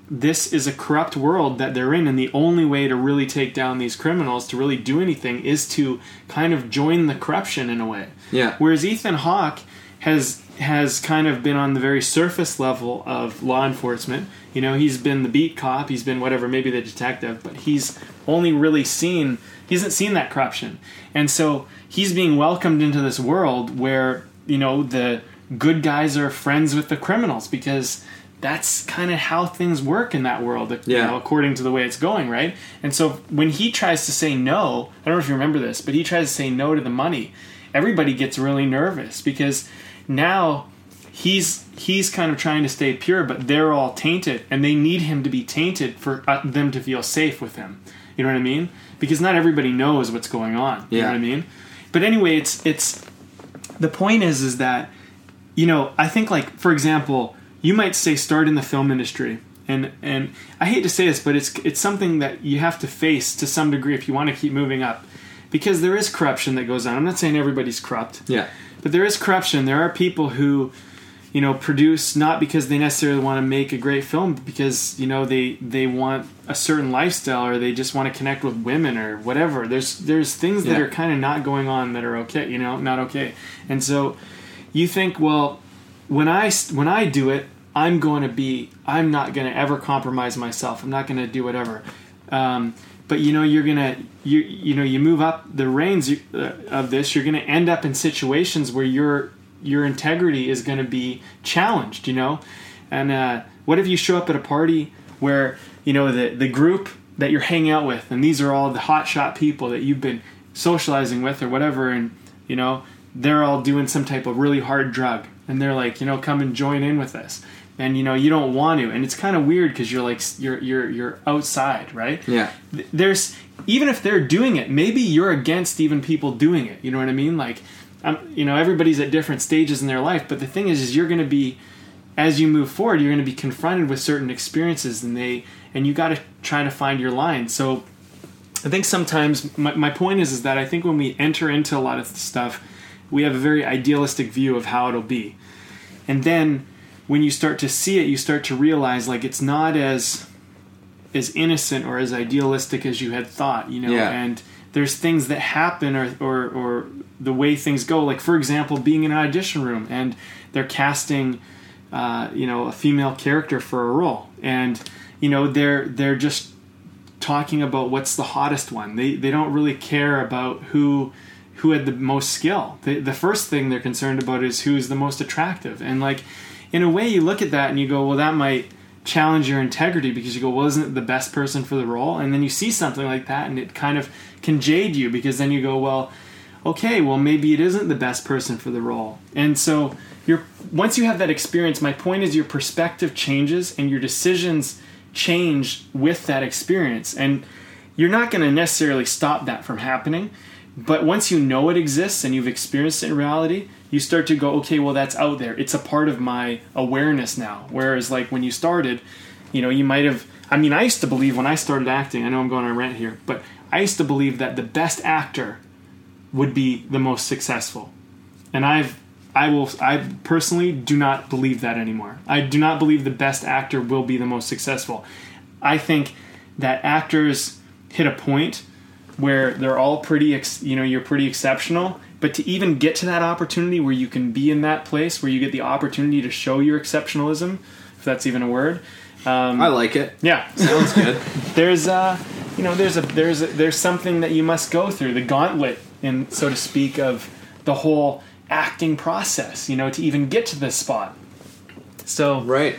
this is a corrupt world that they're in, and the only way to really take down these criminals, to really do anything, is to kind of join the corruption in a way. Yeah. Whereas Ethan Hawke has has kind of been on the very surface level of law enforcement. You know, he's been the beat cop, he's been whatever, maybe the detective, but he's only really seen he hasn't seen that corruption. And so he's being welcomed into this world where, you know, the good guys are friends with the criminals because that's kind of how things work in that world, you Yeah. know, according to the way it's going, right? And so when he tries to say no, I don't know if you remember this, but he tries to say no to the money. Everybody gets really nervous because now he's he's kind of trying to stay pure, but they're all tainted, and they need him to be tainted for uh, them to feel safe with him. You know what I mean? Because not everybody knows what's going on. You know what I mean? But anyway, it's it's the point is is that you know I think like for example, you might say start in the film industry. And, and I hate to say this, but it's it's something that you have to face to some degree if you want to keep moving up, because there is corruption that goes on. I'm not saying everybody's corrupt, Yeah. But there is corruption. There are people who, you know, produce not because they necessarily want to make a great film, but because you know they they want a certain lifestyle or they just want to connect with women or whatever. There's there's things that Yeah. are kind of not going on that are okay, you know, not okay. And so you think, well, when I when I do it, I'm going to be I'm not going to ever compromise myself. I'm not going to do whatever. Um, but you know you're gonna you you know you move up the reins uh, of this you're gonna end up in situations where your your integrity is gonna be challenged you know? And uh, what if you show up at a party where you know the the group that you're hanging out with and these are all the hot shot people that you've been socializing with or whatever and you know they're all doing some type of really hard drug and they're like you know come and join in with us and you know you don't want to. And it's kind of weird because you're like you're you're you're outside right? Yeah. there's even if they're doing it maybe you're against even people doing it. You know what i mean? Like um, you know everybody's at different stages in their life but the thing is is you're going to be as you move forward you're going to be confronted with certain experiences and they and you got to try to find your line. So i think sometimes my, my point is is that i think when we enter into a lot of stuff we have a very idealistic view of how it'll be. And then when you start to see it you start to realize like it's not as as innocent or as idealistic as you had thought you know? Yeah. and there's things that happen or, or or the way things go. Like for example being in an audition room and they're casting uh, you know a female character for a role. And you know they're they're just talking about what's the hottest one. They they don't really care about who who had the most skill. The, the first thing they're concerned about is who's the most attractive. And like in a way you look at that and you go well that might challenge your integrity because you go well isn't it the best person for the role? And then you see something like that and it kind of can jade you because then you go well okay well maybe it isn't the best person for the role. And so you're once you have that experience my point is your perspective changes and your decisions change with that experience. And you're not going to necessarily stop that from happening but once you know it exists and you've experienced it in reality you start to go okay well that's out there. It's a part of my awareness now. Whereas like when you started you know you might have i mean i used to believe when i started acting i know i'm going on a rant here but i used to believe that the best actor would be the most successful. And i've i will i personally do not believe that anymore. I do not believe the best actor will be the most successful. I think that actors hit a point where they're all pretty ex- you know you're pretty exceptional but to even get to that opportunity where you can be in that place where you get the opportunity to show your exceptionalism if that's even a word um, I like it. yeah Sounds good. there's uh you know there's a there's a, there's something that you must go through the gauntlet in so to speak of the whole acting process you know to even get to this spot so right.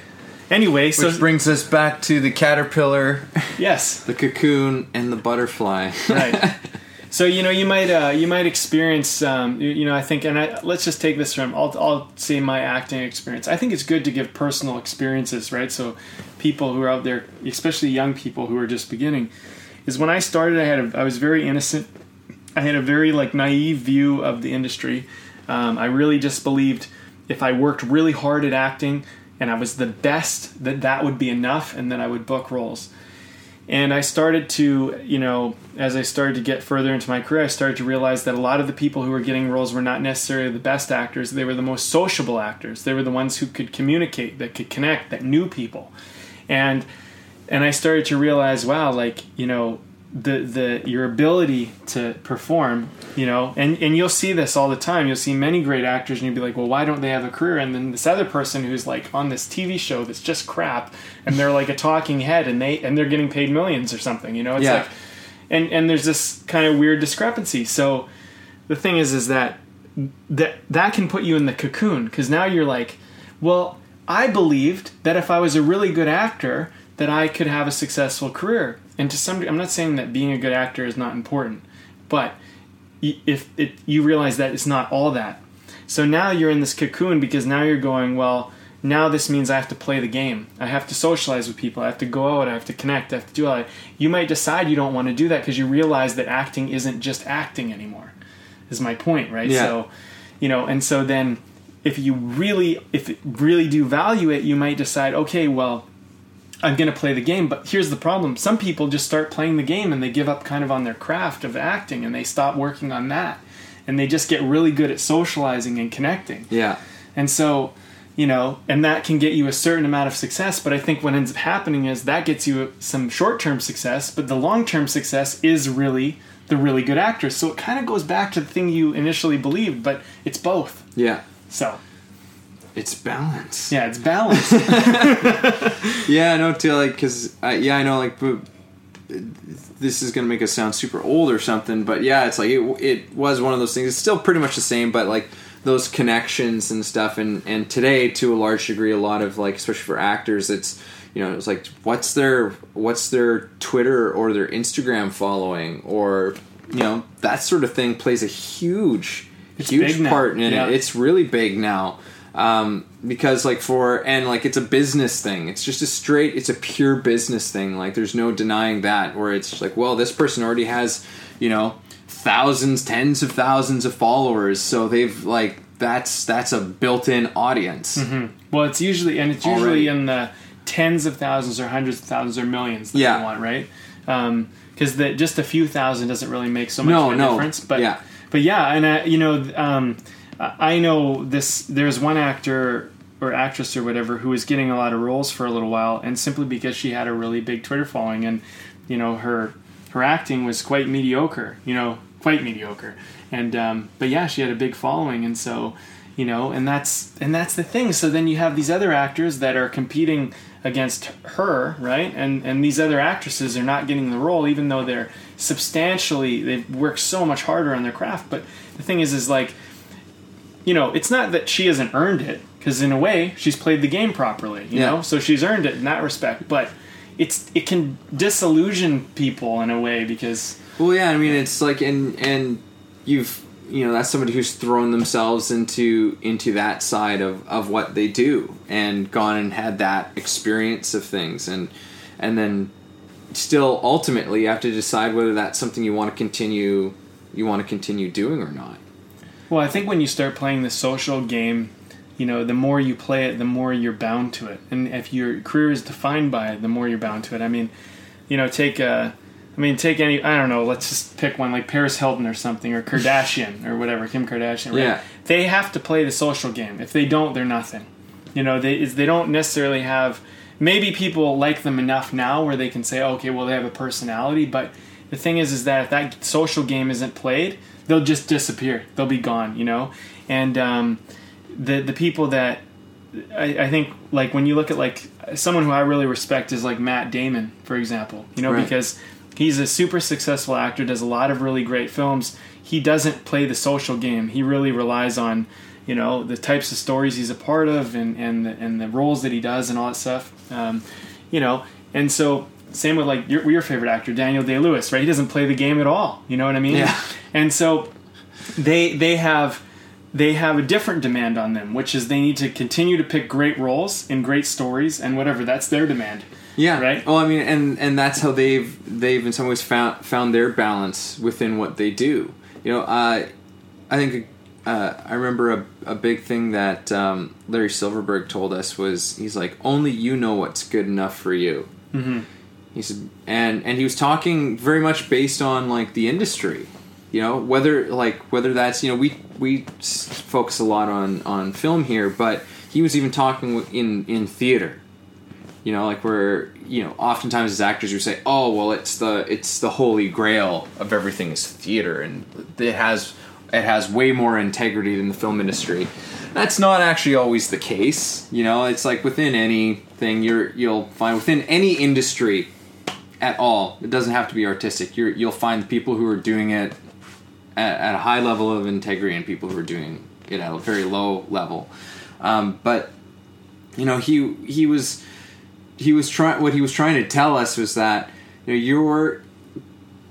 anyway so Which brings us back to the caterpillar. yes The cocoon and the butterfly. right so you know you might uh, you might experience um, you, you know i think and I, let's just take this from I'll, I'll say my acting experience. I think it's good to give personal experiences right? So people who are out there especially young people who are just beginning is when i started i had a, i was very innocent. I had a very like naive view of the industry. Um, i really just believed if i worked really hard at acting and i was the best that that would be enough and then i would book roles and I started to, you know, as I started to get further into my career, I started to realize that a lot of the people who were getting roles were not necessarily the best actors. They were the most sociable actors. They were the ones who could communicate, that could connect, that knew people. And and I started to realize, wow, like, you know, the the your ability to perform, you know, and and you'll see this all the time. You'll see many great actors, and you'll be like, well, why don't they have a career? And then this other person who's like on this TV show that's just crap, and they're like a talking head, and they and they're getting paid millions or something. You know, it's Yeah. like, and and there's this kind of weird discrepancy. So the thing is, is that that that can put you in the cocoon because now you're like, well, I believed that if I was a really good actor, that I could have a successful career. And to some, degree, I'm not saying that being a good actor is not important, but if it, you realize that it's not all that. So now you're in this cocoon because now you're going, well, now this means I have to play the game. I have to socialize with people. I have to go out. I have to connect. I have to do all that. You might decide you don't want to do that because you realize that acting isn't just acting anymore. Is my point, right? Yeah. So, you know, and so then if you really, if you really do value it, you might decide, okay, well, I'm going to play the game. But here's the problem: some people just start playing the game and they give up kind of on their craft of acting and they stop working on that, and they just get really good at socializing and connecting. Yeah. And so, you know, and that can get you a certain amount of success. But I think what ends up happening is that gets you some short term success, but the long term success is really the really good actors. So it kind of goes back to the thing you initially believed, but it's both. Yeah. So It's balance. yeah, it's balance. Yeah, no, to like, cause I, yeah, I know, like, but uh, this is gonna make us sound super old or something, but yeah, it's like it, it was one of those things. It's still pretty much the same, but like those connections and stuff, and and today to a large degree, a lot of like, especially for actors, it's you know, it's like what's their what's their Twitter or their Instagram following, or you know, that sort of thing plays a huge, It's huge part in Yeah. it. It's really big now um, because like for and like it's a business thing it's just a straight it's a pure business thing like there's no denying that where it's like well this person already has you know thousands tens of thousands of followers so they've like that's that's a built-in audience well, it's usually and it's usually Already. in the tens of thousands or hundreds of thousands or millions that Yeah. you want, right? Because the just a few thousand doesn't really make so much No, of a no. difference. But Yeah. but yeah, and uh, you know, um, I know this. There's one actor or actress or whatever who was getting a lot of roles for a little while, and simply because she had a really big Twitter following, and you know her her acting was quite mediocre. You know, quite mediocre. And um, but yeah, she had a big following, and so you know, and that's and that's the thing. So then you have these other actors that are competing against her, right? And and these other actresses are not getting the role, even though they're substantially they've worked so much harder on their craft. But the thing is, is like you know, it's not that she hasn't earned it because in a way she's played the game properly, you Yeah. know, so she's earned it in that respect. But it's it can disillusion people in a way because well yeah i mean it's like and and you've you know that's somebody who's thrown themselves into into that side of of what they do and gone and had that experience of things and and then still ultimately you have to decide whether that's something you want to continue you want to continue doing or not Well, I think when you start playing the social game, you know, the more you play it, the more you're bound to it. And if your career is defined by it, the more you're bound to it. I mean, you know, take uh I mean, take any I don't know, let's just pick one like Paris Hilton or something or Kardashian or whatever, Kim Kardashian, right? Yeah. They have to play the social game. If they don't, they're nothing. You know, they they don't necessarily have maybe people like them enough now where they can say, okay, well they have a personality, but the thing is is that if that social game isn't played, they'll just disappear. They'll be gone, you know? And um, the the people that I, I think like when you look at like someone who I really respect is like Matt Damon, for example. You know, Right. because he's a super successful actor, does a lot of really great films. He doesn't play the social game. He really relies on, you know, the types of stories he's a part of and and the, and the roles that he does and all that stuff. Um, you know, and so same with like your, your favorite actor Daniel Day Lewis, right? He doesn't play the game at all. You know what I mean? Yeah. And so they they have they have a different demand on them, which is they need to continue to pick great roles in great stories and whatever. That's their demand. Yeah. Right? Oh, I mean, and and that's how they've they've in some ways found found their balance within what they do. You know, uh, I think uh, I remember a, a big thing that um, Larry Silverberg told us was he's like, only you know what's good enough for you. Mm-hmm. He said, and and he was talking very much based on like the industry. You know, whether like whether that's you know we we focus a lot on on film here, but he was even talking in in theater you know like where you know oftentimes as actors you say oh well it's the it's the holy grail of everything is theater and it has it has way more integrity than the film industry that's not actually always the case you know it's like within anything you're you'll find within any industry at all. It doesn't have to be artistic. You're, you'll find people who are doing it at, at a high level of integrity and people who are doing it at a very low level. Um, but you know he he was he was trying what he was trying to tell us was that you know you're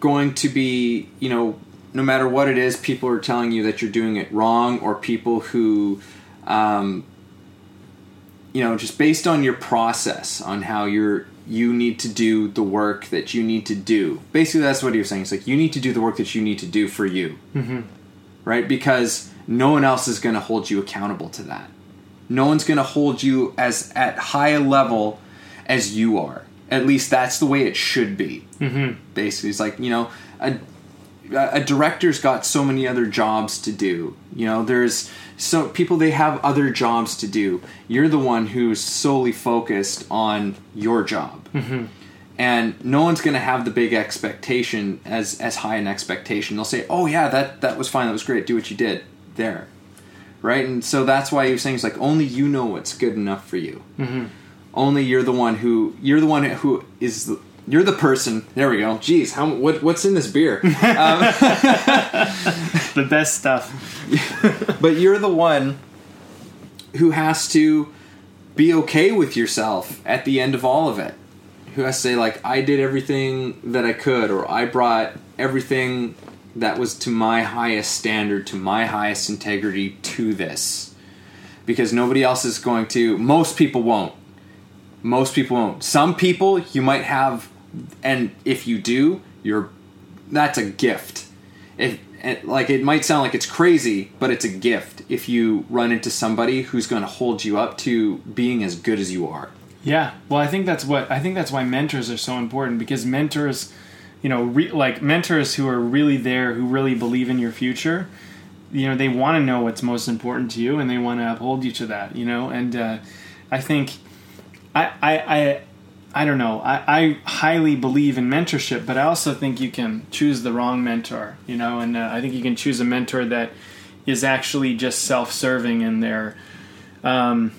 going to be you know no matter what it is people are telling you that you're doing it wrong or people who um, you know just based on your process on how you're you need to do the work that you need to do. Basically that's what he was saying. It's like you need to do the work that you need to do for you. Mm-hmm. right? Because no one else is going to hold you accountable to that. No one's going to hold you as at high a level as you are. At least that's the way it should be. Mm-hmm. basically it's like you know a, a director's got so many other jobs to do. You know there's so people they have other jobs to do. You're the one who's solely focused on your job. Mm-hmm. and no one's going to have the big expectation as as high an expectation. They'll say oh yeah that that was fine. That was great. Do what you did. There. Right? And so that's why you're saying it's like only you know what's good enough for you. Mm-hmm. only you're the one who you're the one who is the, you're the person. There we go. Jeez how what what's in this beer? Um, the best stuff. but you're the one who has to be okay with yourself at the end of all of it. Who has to say like i did everything that i could or i brought everything that was to my highest standard to my highest integrity to this. Because nobody else is going to most people won't. Most people won't. Some people you might have and if you do you're that's a gift. If like it might sound like it's crazy but it's a gift if you run into somebody who's going to hold you up to being as good as you are. Yeah, well, I think that's what I think that's why mentors are so important because mentors, you know, re, like mentors who are really there, who really believe in your future, you know, they want to know what's most important to you and they want to uphold you to that, you know. And uh, I think, I, I, I don't know. I, I highly believe in mentorship, but I also think you can choose the wrong mentor, you know. And uh, I think you can choose a mentor that is actually just self-serving and they're. Um,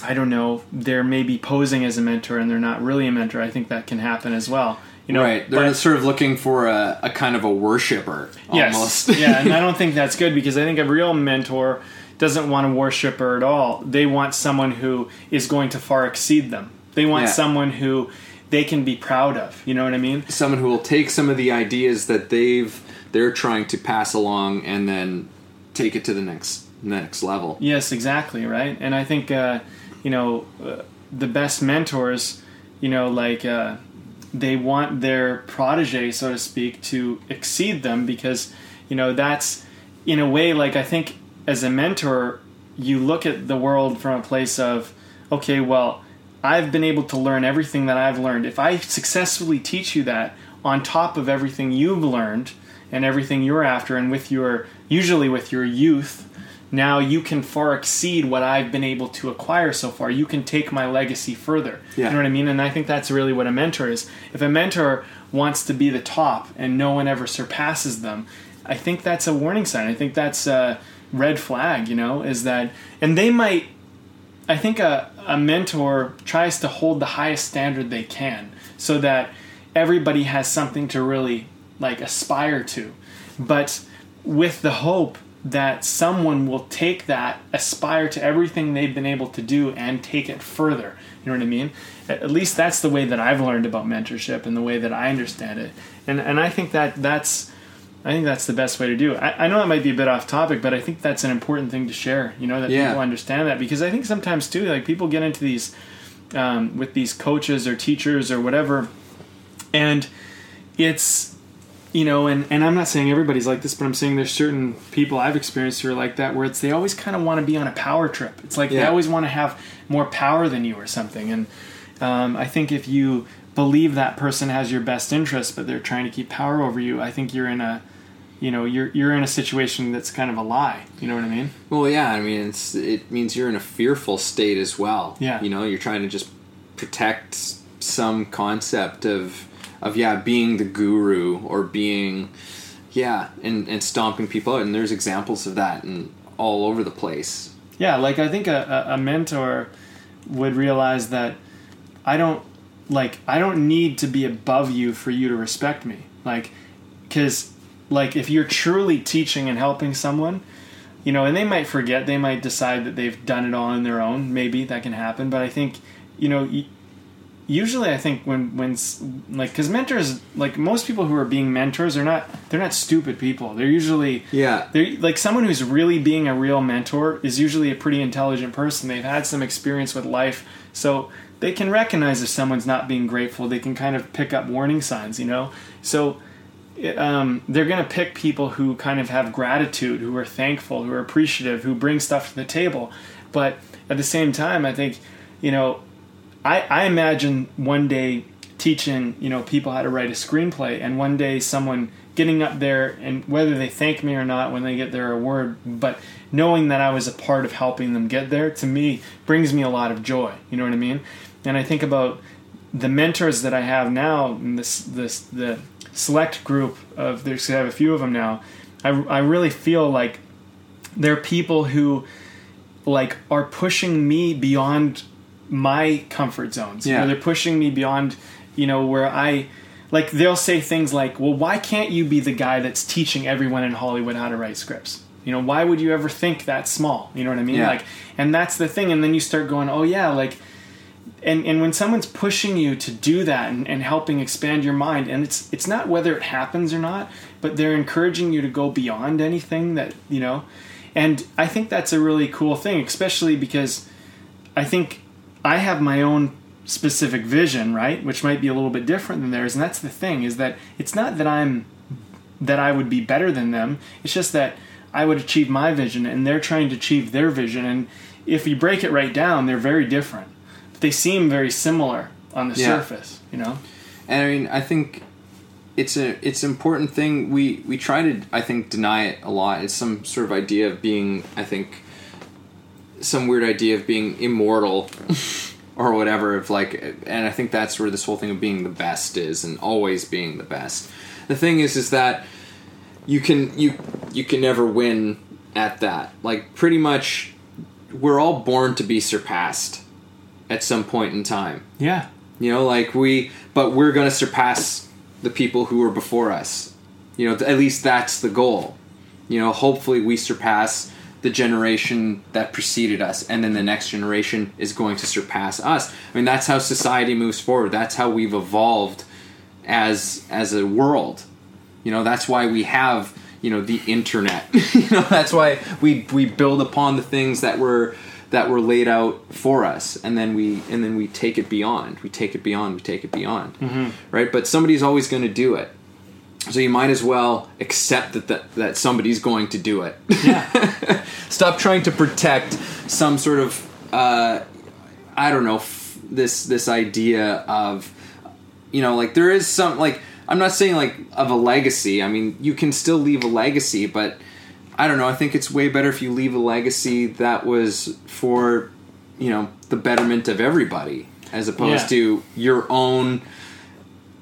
I don't know, they're maybe posing as a mentor and they're not really a mentor. I think that can happen as well. You know, right they're but- sort of looking for a, a kind of a worshiper almost Yes. yeah, and I don't think that's good because I think a real mentor doesn't want a worshiper at all. They want someone who is going to far exceed them. They want Yeah. someone who they can be proud of. You know what I mean? someone who will take some of the ideas that they've they're trying to pass along and then take it to the next next level Yes, exactly, right? And I think uh, you know uh, the best mentors, you know, like uh, they want their protege, so to speak, to exceed them because you know that's in a way like I think as a mentor, you look at the world from a place of okay, well, I've been able to learn everything that I've learned. If I successfully teach you that on top of everything you've learned and everything you're after, and with your usually with your youth, now you can far exceed what I've been able to acquire so far. You can take my legacy further. Yeah. You know what I mean? And I think that's really what a mentor is. If a mentor wants to be the top and no one ever surpasses them, I think that's a warning sign. I think that's a red flag, you know, is that, and they might I think a, a mentor tries to hold the highest standard they can so that everybody has something to really like aspire to. But with the hope that someone will take that, aspire to everything they've been able to do, and take it further. You know what I mean? At least that's the way that I've learned about mentorship and the way that I understand it. And and I think that that's I think that's the best way to do it. I, I know that might be a bit off topic, but I think that's an important thing to share. You know that Yeah. people understand that because I think sometimes too, like people get into these um, with these coaches or teachers or whatever, and it's you know, and, and I'm not saying everybody's like this, but I'm saying there's certain people I've experienced who are like that, where it's they always kind of want to be on a power trip. It's like they always want to have more power than you or something. And um, I think if you believe that person has your best interest, but they're trying to keep power over you, I think you're in a, you know, you're you're in a situation that's kind of a lie. You know what I mean? well yeah i mean it's it means you're in a fearful state as well Yeah. you know you're trying to just protect some concept of of yeah being the guru or being yeah and and stomping people out and there's examples of that and all over the place Yeah, like I think a, a mentor would realize that I don't like I don't need to be above you for you to respect me. Like, because like if you're truly teaching and helping someone, you know, and they might forget. They might decide that they've done it all on their own. Maybe that can happen. But I think, you know, usually I think when when like because mentors like most people who are being mentors are not they're not stupid people. They're usually Yeah. they're like someone who's really being a real mentor is usually a pretty intelligent person. They've had some experience with life, so they can recognize if someone's not being grateful. They can kind of pick up warning signs, you know. So um, they're going to pick people who kind of have gratitude, who are thankful, who are appreciative, who bring stuff to the table. But at the same time, I think you know I, I imagine one day teaching you know people how to write a screenplay and one day someone getting up there and whether they thank me or not when they get their award but knowing that i was a part of helping them get there to me brings me a lot of joy you know what i mean and i think about the mentors that i have now in this this the select group of there's I have a few of them now i, I really feel like they're people who like are pushing me beyond my comfort zones. You know, Yeah. they're pushing me beyond, you know, where I like they'll say things like, "Well, why can't you be the guy that's teaching everyone in Hollywood how to write scripts?" You know, why would you ever think that small? You know what I mean? Yeah. Like and that's the thing and then you start going, "Oh yeah, like and and when someone's pushing you to do that and, and helping expand your mind and it's it's not whether it happens or not but they're encouraging you to go beyond anything that you know and i think that's a really cool thing especially because i think i have my own specific vision right which might be a little bit different than theirs and that's the thing is that it's not that i'm that i would be better than them it's just that i would achieve my vision and they're trying to achieve their vision and if you break it right down they're very different they seem very similar on the Yeah. surface you know And I mean, I think it's a it's an important thing. We we try to I think deny it a lot. It's some sort of idea of being I think some weird idea of being immortal or whatever of like and I think that's where this whole thing of being the best is and always being the best. The thing is is that you can you you can never win at that. Like pretty much we're all born to be surpassed at some point in time. yeah You know, like we, but we're going to surpass the people who were before us. You know, at least that's the goal. You know, hopefully we surpass the generation that preceded us, and then the next generation is going to surpass us. I mean, that's how society moves forward. That's how we've evolved as as a world. You know, that's why we have you know the internet. you know, that's why we we build upon the things that were that were laid out for us, and then we and then we take it beyond. We take it beyond. We take it beyond. Right, but somebody's always going to do it. So you might as well accept that that, that somebody's going to do it. yeah Stop trying to protect some sort of uh, I don't know f- this this idea of you know like there is some like I'm not saying like of a legacy. I mean you can still leave a legacy, but I don't know. I think it's way better if you leave a legacy that was for you know the betterment of everybody as opposed Yeah. to your own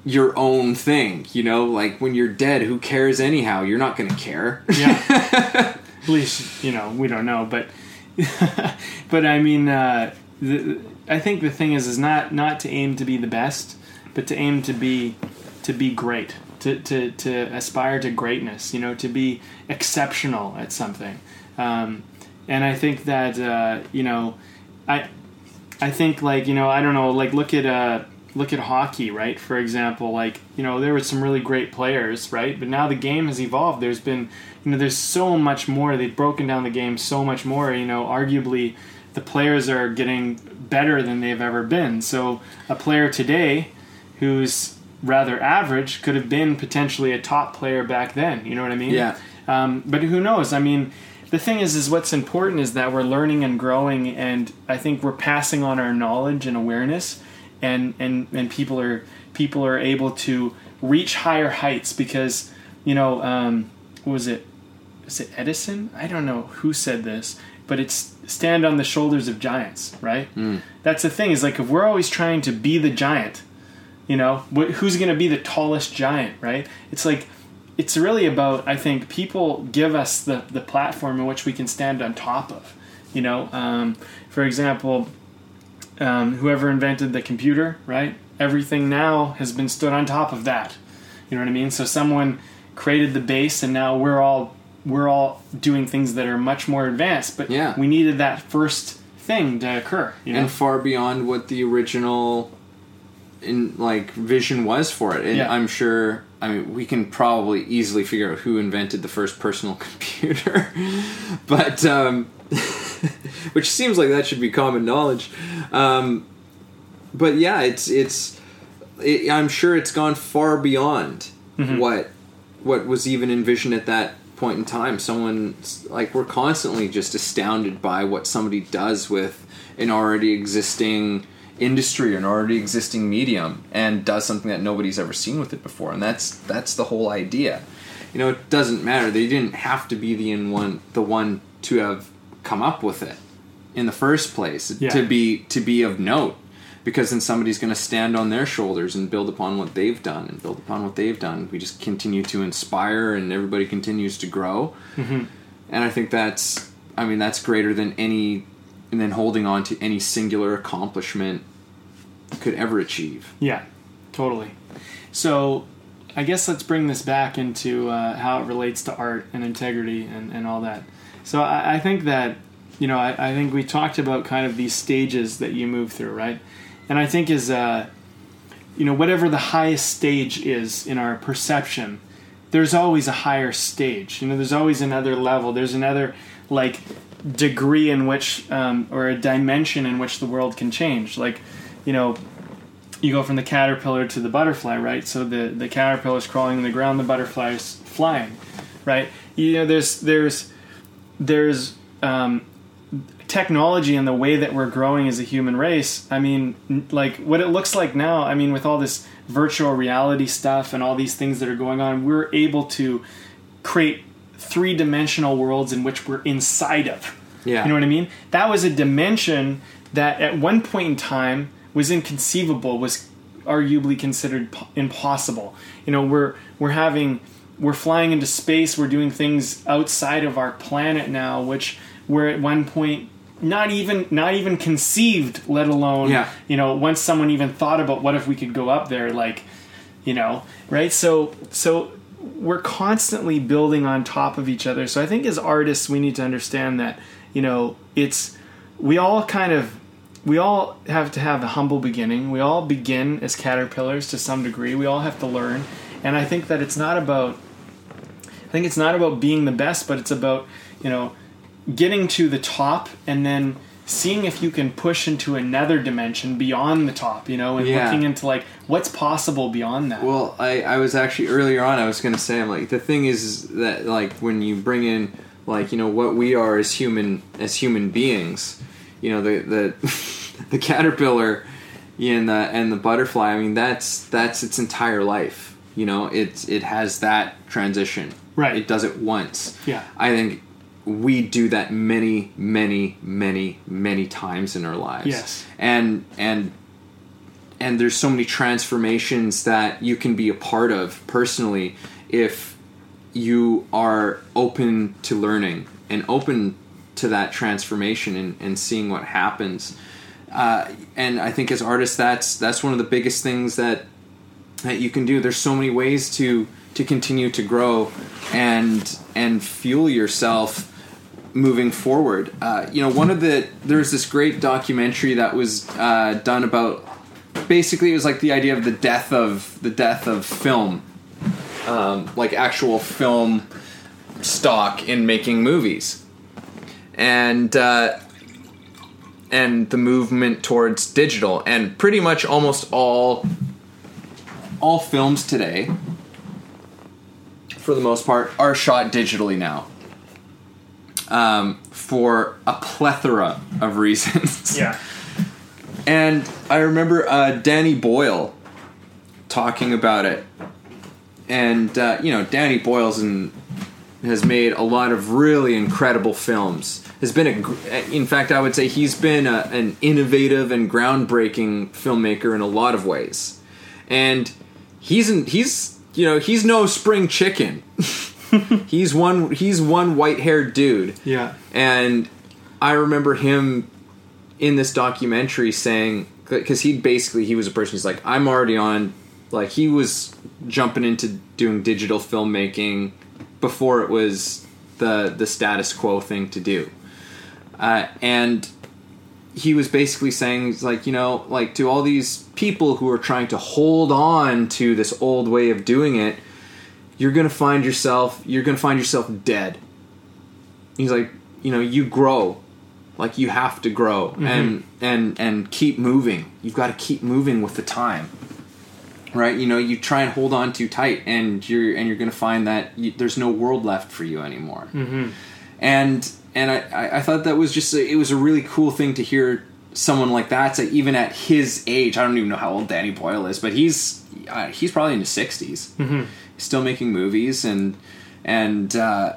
your own thing. You know, like when you're dead, who cares anyhow? You're not going to care. yeah at least you know we don't know but but i mean uh, the, i think the thing is is not not to aim to be the best but to aim to be to be great to to, to aspire to greatness you know to be exceptional at something. Um, and i think that uh, you know i I think like you know I don't know like look at uh look at hockey right? For example like you know there were some really great players right? But now the game has evolved. There's been you know there's so much more. They've broken down the game so much more you know arguably the players are getting better than they've ever been. So a player today who's rather average could have been potentially a top player back then you know what I mean Yeah. um, but who knows? I mean, the thing is, is what's important is that we're learning and growing, and I think we're passing on our knowledge and awareness, and and and people are people are able to reach higher heights because you know um, what was it? Is it Edison? I don't know who said this, but it's stand on the shoulders of giants, right? That's the thing is like if we're always trying to be the giant, you know, wh- who's going to be the tallest giant, right? It's like it's really about I think people give us the the platform in which we can stand on top of. You know, um, for example, um, whoever invented the computer, right? Everything now has been stood on top of that. You know what I mean? So someone created the base, and now we're all we're all doing things that are much more advanced. But Yeah. we needed that first thing to occur. You know? and far beyond what the original in like vision was for it. And Yeah. I'm sure I mean we can probably easily figure out who invented the first personal computer. but um which seems like that should be common knowledge. Um but yeah, it's it's it, I'm sure it's gone far beyond what what was even envisioned at that point in time. Someone like we're constantly just astounded by what somebody does with an already existing industry or an already existing medium and does something that nobody's ever seen with it before. And that's that's the whole idea. You know, it doesn't matter. They didn't have to be the in one the one to have come up with it in the first place Yeah. to be to be of note because then somebody's going to stand on their shoulders and build upon what they've done and build upon what they've done we just continue to inspire and everybody continues to grow Mm-hmm. and i think that's i mean that's greater than any and then holding on to any singular accomplishment could ever achieve Yeah, totally. So, I guess let's bring this back into uh, how it relates to art and integrity and, and all that. So, I, I think that, you know, I, I think we talked about kind of these stages that you move through, right? And I think is, uh, you know, whatever the highest stage is in our perception, there's always a higher stage. You know, there's always another level. There's another, like, degree in which, um, or a dimension in which the world can change. Like, you know, you go from the caterpillar to the butterfly, right? So the the caterpillar is crawling on the ground, the butterfly is flying, right? You know, there's there's there's um, technology and the way that we're growing as a human race. I mean, like what it looks like now. I mean, with all this virtual reality stuff and all these things that are going on, we're able to create three dimensional worlds in which we're inside of. yeah You know what I mean? That was a dimension that at one point in time was inconceivable, was arguably considered po- impossible. You know, we're we're having we're flying into space, we're doing things outside of our planet now, which were at one point not even not even conceived, let alone Yeah. you know, once someone even thought about what if we could go up there, like you know, right? So so we're constantly building on top of each other. So I think as artists, we need to understand that you know it's we all kind of we all have to have a humble beginning. We all begin as caterpillars to some degree. We all have to learn, and I think that it's not about I think it's not about being the best, but it's about you know getting to the top and then seeing if you can push into another dimension beyond the top. You know, and Yeah. looking into like what's possible beyond that. Well, I, I was actually earlier on. I was going to say, I'm like the thing is that like when you bring in like you know what we are as human as human beings, you know the the the caterpillar and the and the butterfly. I mean that's that's its entire life. You know, it it has that transition. Right. It does it once. Yeah. I think we do that many, many, many, many times in our lives. Yes. And and and there's so many transformations that you can be a part of personally if you are open to learning and open to that transformation and, and seeing what happens uh, and I think as artists that's that's one of the biggest things that that you can do there's so many ways to to continue to grow and and fuel yourself moving forward. Uh, you know one of the there's this great documentary that was uh, done about basically it was like the idea of the death of the death of film. Um, like actual film stock in making movies. And uh, and the movement towards digital and pretty much almost all all films today for the most part are shot digitally now um, for a plethora of reasons yeah. and I remember uh, Danny Boyle talking about it, and uh, you know Danny Boyle's in, has made a lot of really incredible films. Has been a, in fact, I would say he's been a, an innovative and groundbreaking filmmaker in a lot of ways, and he's in, he's you know he's no spring chicken. he's one he's one white haired dude Yeah. and I remember him in this documentary saying because he basically he was a person who's like I'm already on like he was jumping into doing digital filmmaking before it was the the status quo thing to do. Uh, and he was basically saying like you know like to all these people who are trying to hold on to this old way of doing it you're gonna find yourself you're gonna find yourself dead. He's like you know you grow. Like you have to grow and and and keep moving. You've got to keep moving with the time right? You know you try and hold on too tight and you're and you're gonna find that you, there's no world left for you anymore. And and I- I, thought that was just a, it was a really cool thing to hear someone like that say even at his age I don't even know how old Danny Boyle is but he's uh, he's probably in his 60s mm-hmm. Still making movies and and uh,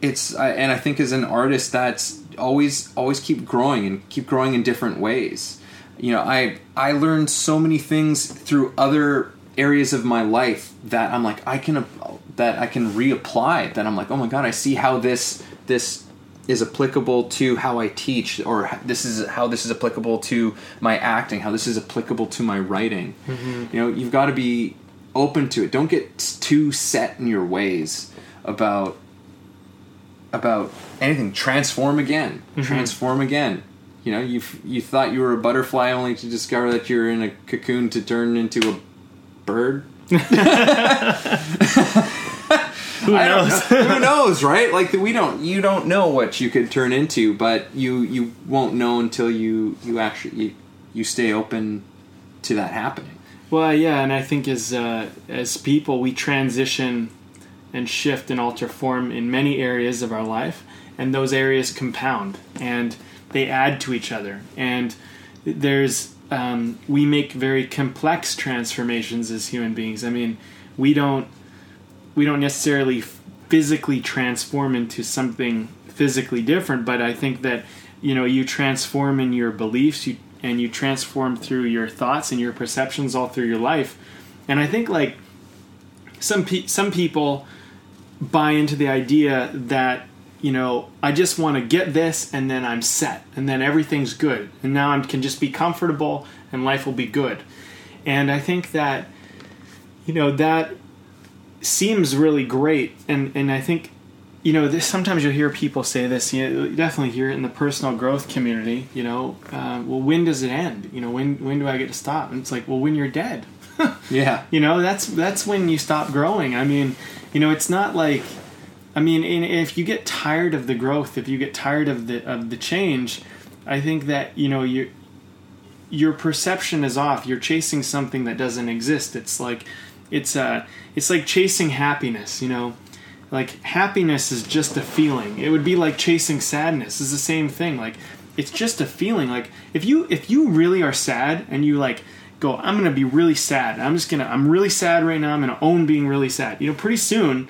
it's I, and I think as an artist that's always always keep growing and keep growing in different ways. You know I I learned so many things through other areas of my life that I'm like I can that I can reapply that I'm like oh my god I see how this this is applicable to how I teach or this is how this is applicable to my acting how this is applicable to my writing. You know you've got to be open to it. Don't get too set in your ways about about anything. Transform again. Mm-hmm. Transform again. You know you you thought you were a butterfly only to discover that you're in a cocoon to turn into a bird? Who knows? know. who knows right? Like we don't you don't know what you could turn into but you you won't know until you you actually you, you stay open to that happening Well, yeah, and I think as uh, as people, we transition and shift and alter form in many areas of our life, and those areas compound and they add to each other. And there's um, we make very complex transformations as human beings. I mean, we don't we don't necessarily physically transform into something physically different, but I think that you know you transform in your beliefs, you and you transform through your thoughts and your perceptions all through your life. And I think like some pe- some people buy into the idea that you know I just want to get this and then I'm set and then everything's good and now I can just be comfortable and life will be good. And I think that you know that seems really great and and I think you know this sometimes you'll hear people say this you, know, you definitely hear it in the personal growth community you know uh, well when does it end? You know when when do I get to stop? And it's like well when you're dead. Yeah. You know that's that's when you stop growing. I mean you know it's not like i mean in, if you get tired of the growth if you get tired of the of the change i think that you know you your perception is off. You're chasing something that doesn't exist. It's like it's uh it's like chasing happiness you know like happiness is just a feeling. It would be like chasing sadness. Is the same thing. Like it's just a feeling. Like if you if you really are sad and you like go i'm gonna be really sad. I'm just gonna i'm really sad right now. I'm gonna own being really sad. You know pretty soon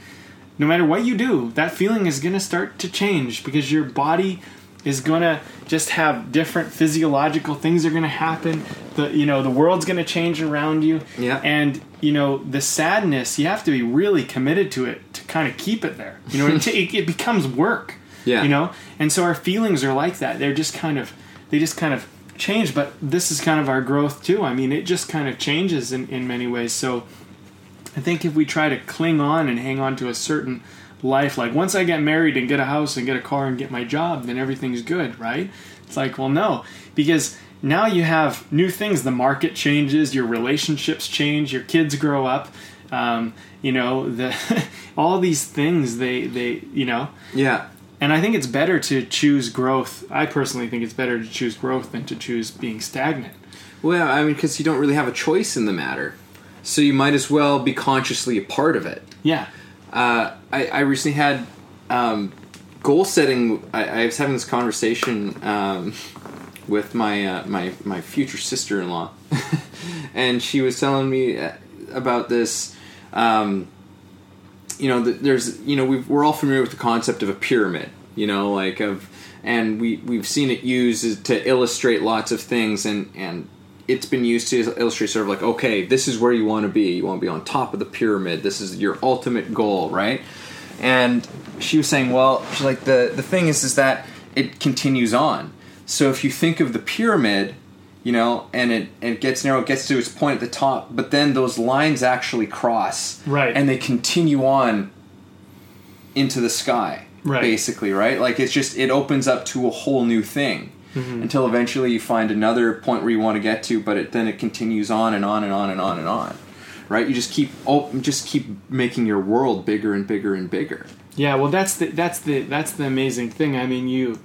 no matter what you do that feeling is gonna start to change because your body is gonna just have different physiological things are gonna happen. The you know the world's gonna change around you. Yeah. and you know the sadness you have to be really committed to it to kind of keep it there. You know it, it, it becomes work Yeah. you know? And so our feelings are like that. They're just kind of they just kind of change but this is kind of our growth too. I mean it just kind of changes in, in many ways. So i think if we try to cling on and hang on to a certain life like once i get married and get a house and get a car and get my job then everything's good right? It's like well no because now you have new things the market changes your relationships change your kids grow up um, you know the all these things they they you know yeah and I think it's better to choose growth. I personally think it's better to choose growth than to choose being stagnant. Well, I mean, because you don't really have a choice in the matter, so you might as well be consciously a part of it. Yeah. Uh, I, I recently had um, goal setting. I, I was having this conversation um, with my uh, my my future sister in law, and she was telling me uh, about this. Um, you know, th- there's you know we've, we're all familiar with the concept of a pyramid. You know, like of and we we've seen it used to illustrate lots of things and and it's been used to illustrate sort of like okay this is where you want to be you want to be on top of the pyramid this is your ultimate goal right and she was saying well she's like the the thing is is that it continues on so if you think of the pyramid you know and it and it gets narrow it gets to its point at the top but then those lines actually cross Right. and they continue on into the sky, Right. basically, right? Like it's just it opens up to a whole new thing Mm-hmm. until eventually you find another point where you want to get to, but it, then it continues on and on and on and on and on, right? You just keep oh, just keep making your world bigger and bigger and bigger. Yeah, well, that's the that's the that's the amazing thing. I mean, you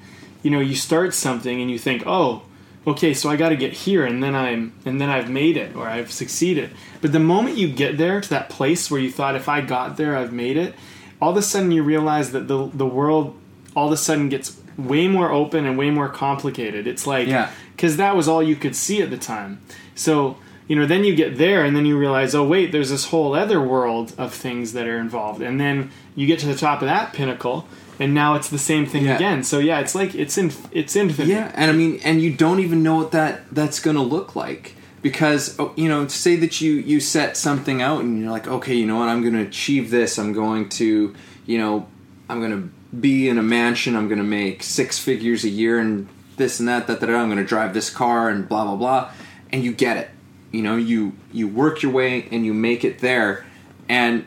you know, you start something and you think, oh, okay, so I got to get here, and then I'm and then I've made it or I've succeeded. But the moment you get there to that place where you thought, if I got there, I've made it, all of a sudden you realize that the the world all of a sudden gets way more open and way more complicated. It's like Yeah. because that was all you could see at the time. So you know, then you get there, and then you realize, oh wait, there's this whole other world of things that are involved, and then you get to the top of that pinnacle, and now it's the same thing Yeah. again. So yeah, it's like it's in it's infinite. Yeah, and I mean, and you don't even know what that that's going to look like because oh, you know, say that you you set something out and you're like, okay, you know what, I'm going to achieve this. I'm going to, you know, I'm going to be in a mansion. I'm going to make six figures a year and this and that. That that. I'm going to drive this car and blah blah blah, and you get it. You know, you you work your way and you make it there, and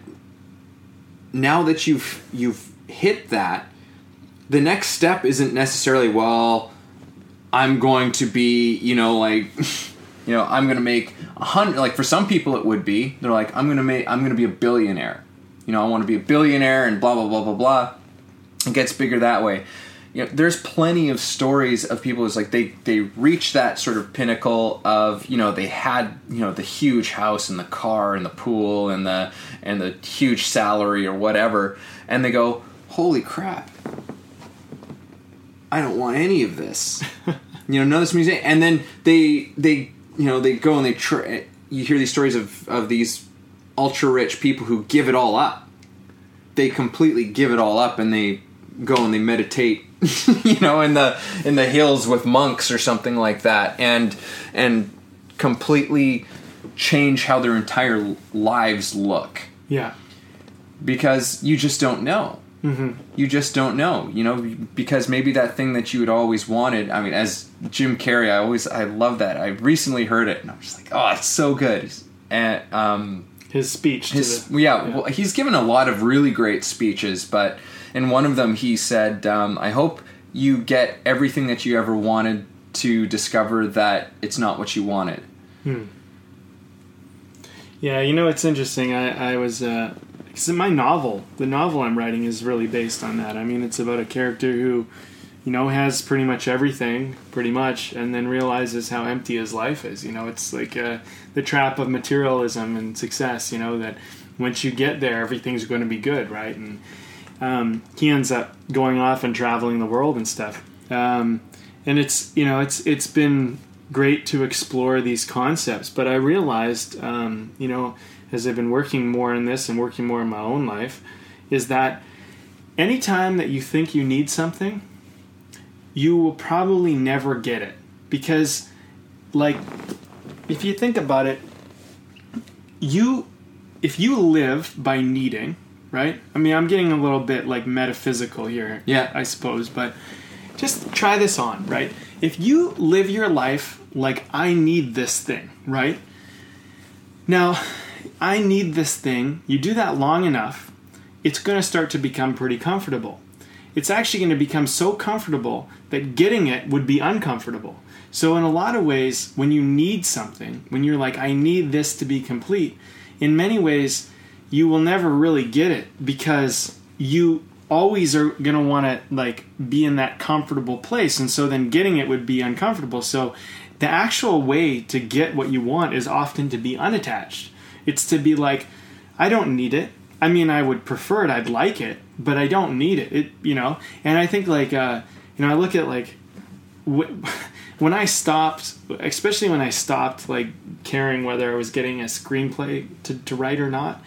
now that you've you've hit that, the next step isn't necessarily well i'm going to be you know like you know i'm going to make a hundred like for some people it would be. They're like i'm going to make i'm going to be a billionaire. You know i want to be a billionaire and blah blah blah blah blah. It gets bigger that way. You know there's plenty of stories of people who's like they they reach that sort of pinnacle of you know they had you know the huge house and the car and the pool and the and the huge salary or whatever and they go holy crap I don't want any of this. you know, none of this music. And then they they you know they go and they try. You hear these stories of of these ultra rich people who give it all up. They completely give it all up, and they go and they meditate. you know, in the in the hills with monks or something like that, and and completely change how their entire lives look yeah, because you just don't know. Mm-hmm. You just don't know, you know, because maybe that thing that you had always wanted. I mean, as Jim Carrey, I always I love that. I recently heard it, and I'm just like, oh, it's so good. And um, his speech. his the, yeah, Well, he's given a lot of really great speeches, but in one of them he said, um, "I hope you get everything that you ever wanted to discover that it's not what you wanted." Yeah, you know it's interesting. I I was uh, 'cause my novel, the novel I'm writing is really based on that. I mean, it's about a character who, you know, has pretty much everything, pretty much, and then realizes how empty his life is. You know, it's like uh, the trap of materialism and success. You know that once you get there, everything's going to be good, right? And um, he ends up going off and traveling the world and stuff. Um, and it's you know it's it's been great to explore these concepts, but I realized um, you know as I've been working more in this and working more in my own life, is that anytime that you think you need something, you will probably never get it. Because like if you think about it you if you live by needing right? I mean i'm getting a little bit like metaphysical here Yeah. i suppose but just try this on right? If you live your life like i need this thing right? Now i need this thing. You do that long enough it's going to start to become pretty comfortable. It's actually going to become so comfortable that getting it would be uncomfortable. So, in a lot of ways, when you need something, when you're like, I need this to be complete, in many ways, you will never really get it because you always are going to want to like be in that comfortable place and so then getting it would be uncomfortable. So the actual way to get what you want is often to be unattached it's to be like i don't need it. I mean i would prefer it. I'd like it but i don't need it. It you know? And i think like uh you know i look at like wh- when i stopped especially when i stopped like caring whether i was getting a screenplay to, to write or not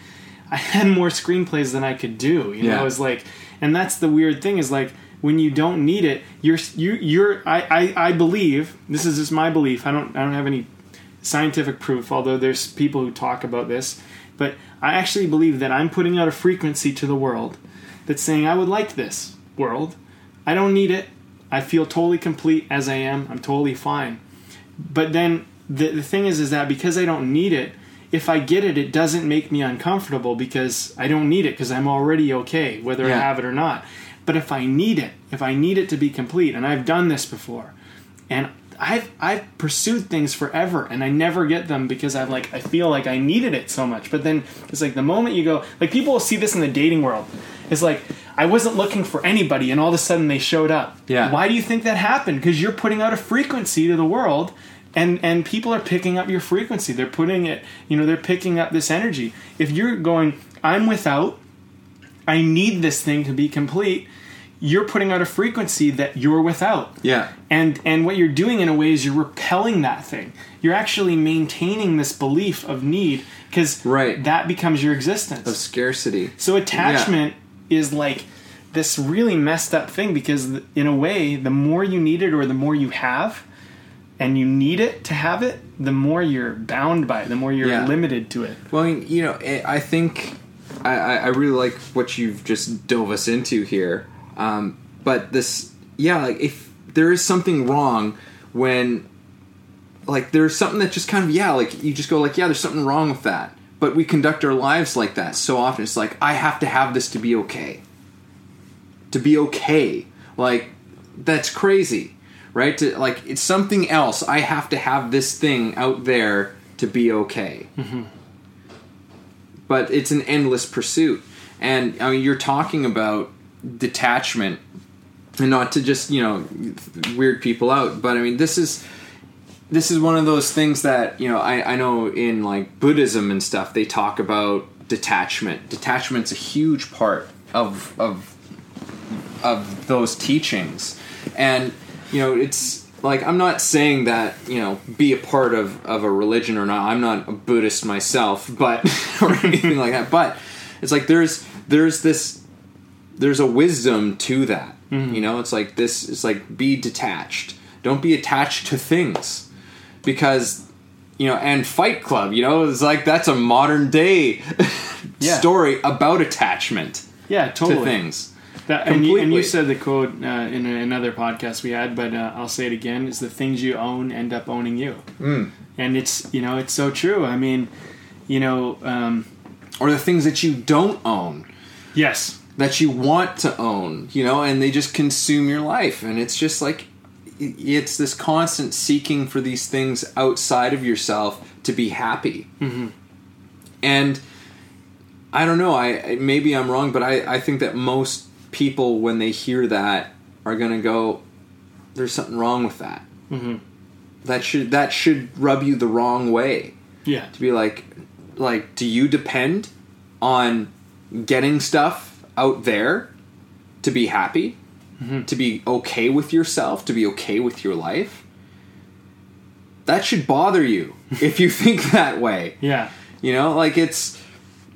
i had more screenplays than i could do you Yeah. know it was like and that's the weird thing is like when you don't need it you're you you're I, I i believe this is just my belief i don't i don't have any scientific proof although there's people who talk about this but i actually believe that i'm putting out a frequency to the world that's saying i would like this world. I don't need it. I feel totally complete as i am. I'm totally fine. But then the, the thing is is that because i don't need it if I get it, it doesn't make me uncomfortable because I don't need it because I'm already okay, whether I have it or not. But if I need it, if I need it to be complete, and I've done this before, and I've I've pursued things forever, and I never get them because I'm like I feel like I needed it so much. But then it's like the moment you go, like people will see this in the dating world. It's like I wasn't looking for anybody, and all of a sudden they showed up. Yeah. Why do you think that happened? Because you're putting out a frequency to the world, and and people are picking up your frequency. They're putting it, you know, they're picking up this energy. If you're going, I'm without, I need this thing to be complete. You're putting out a frequency that you're without. Yeah. And and what you're doing in a way is you're repelling that thing. You're actually maintaining this belief of need because Right. that becomes your existence. Of scarcity. So attachment is like this really messed up thing because in a way, the more you need it or the more you have, and you need it to have it, the more you're bound by it, the more you're Yeah. limited to it. Well, you know, I I think I I really like what you've just dove us into here. Um, but this, yeah, like if there is something wrong when, like, there's something that just kind of, yeah, like you just go like, yeah, there's something wrong with that. But we conduct our lives like that so often. It's like I have to have this to be okay. To be okay, like that's crazy, right? To like it's something else. I have to have this thing out there to be okay but it's an endless pursuit. And I mean, you're talking about detachment, and not to just you know weird people out, but I mean, this is this is one of those things that you know I, I know in like Buddhism and stuff they talk about detachment. Detachment's a huge part of of of those teachings, and you know it's like I'm not saying that you know be a part of of a religion or not. I'm not a Buddhist myself, but or anything like that. But it's like there's there's this there's a wisdom to that. You know, it's like this. It's like be detached. Don't be attached to things because you know. And Fight Club, you know, it's like that's a modern day Yeah. story about attachment Yeah, totally. to things. That, and, you, and you said the quote uh, in a, another podcast we had, but uh, I'll say it again: is the things you own end up owning you. Mm. And it's you know it's so true. I mean, you know, um, Or the things that you don't own. yes, that you want to own, you know, and they just consume your life. And it's just like, it's this constant seeking for these things outside of yourself to be happy. Mm-hmm. And I don't know, I maybe I'm wrong, but I, I think that most people, when they hear that, are going to go, there's something wrong with that. Mm-hmm. That should that should rub you the wrong way yeah, to be like like do you depend on getting stuff out there to be happy to be okay with yourself to be okay with your life that should bother you if you think that way. Yeah, you know like it's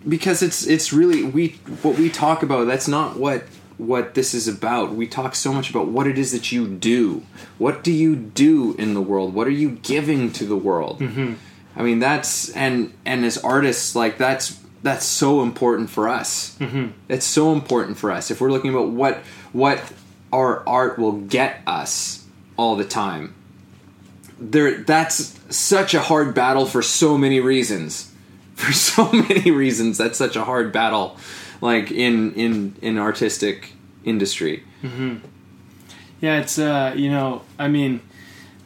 because it's it's really we what we talk about that's not what what this is about. We talk so much about what it is that you do. What do you do in the world? What are you giving to the world? Mm-hmm. i mean that's and and as artists like that's that's so important for us mm-hmm. it's so important for us if we're looking about what what our art will get us all the time there that's such a hard battle for so many reasons for so many reasons that's such a hard battle like in in in artistic industry yeah. It's uh, you know, I mean,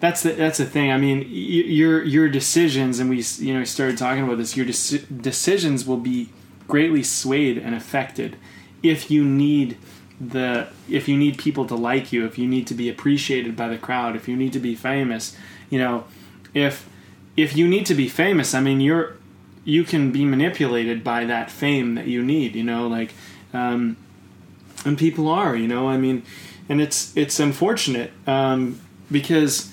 that's the that's the thing. I mean, your your decisions, and we you know started talking about this. Your deci- decisions will be greatly swayed and affected if you need the if you need people to like you, if you need to be appreciated by the crowd, if you need to be famous, you know, if if you need to be famous, I mean, you're you can be manipulated by that fame that you need. You know, like. Um, and people are you know i mean and it's it's unfortunate um, because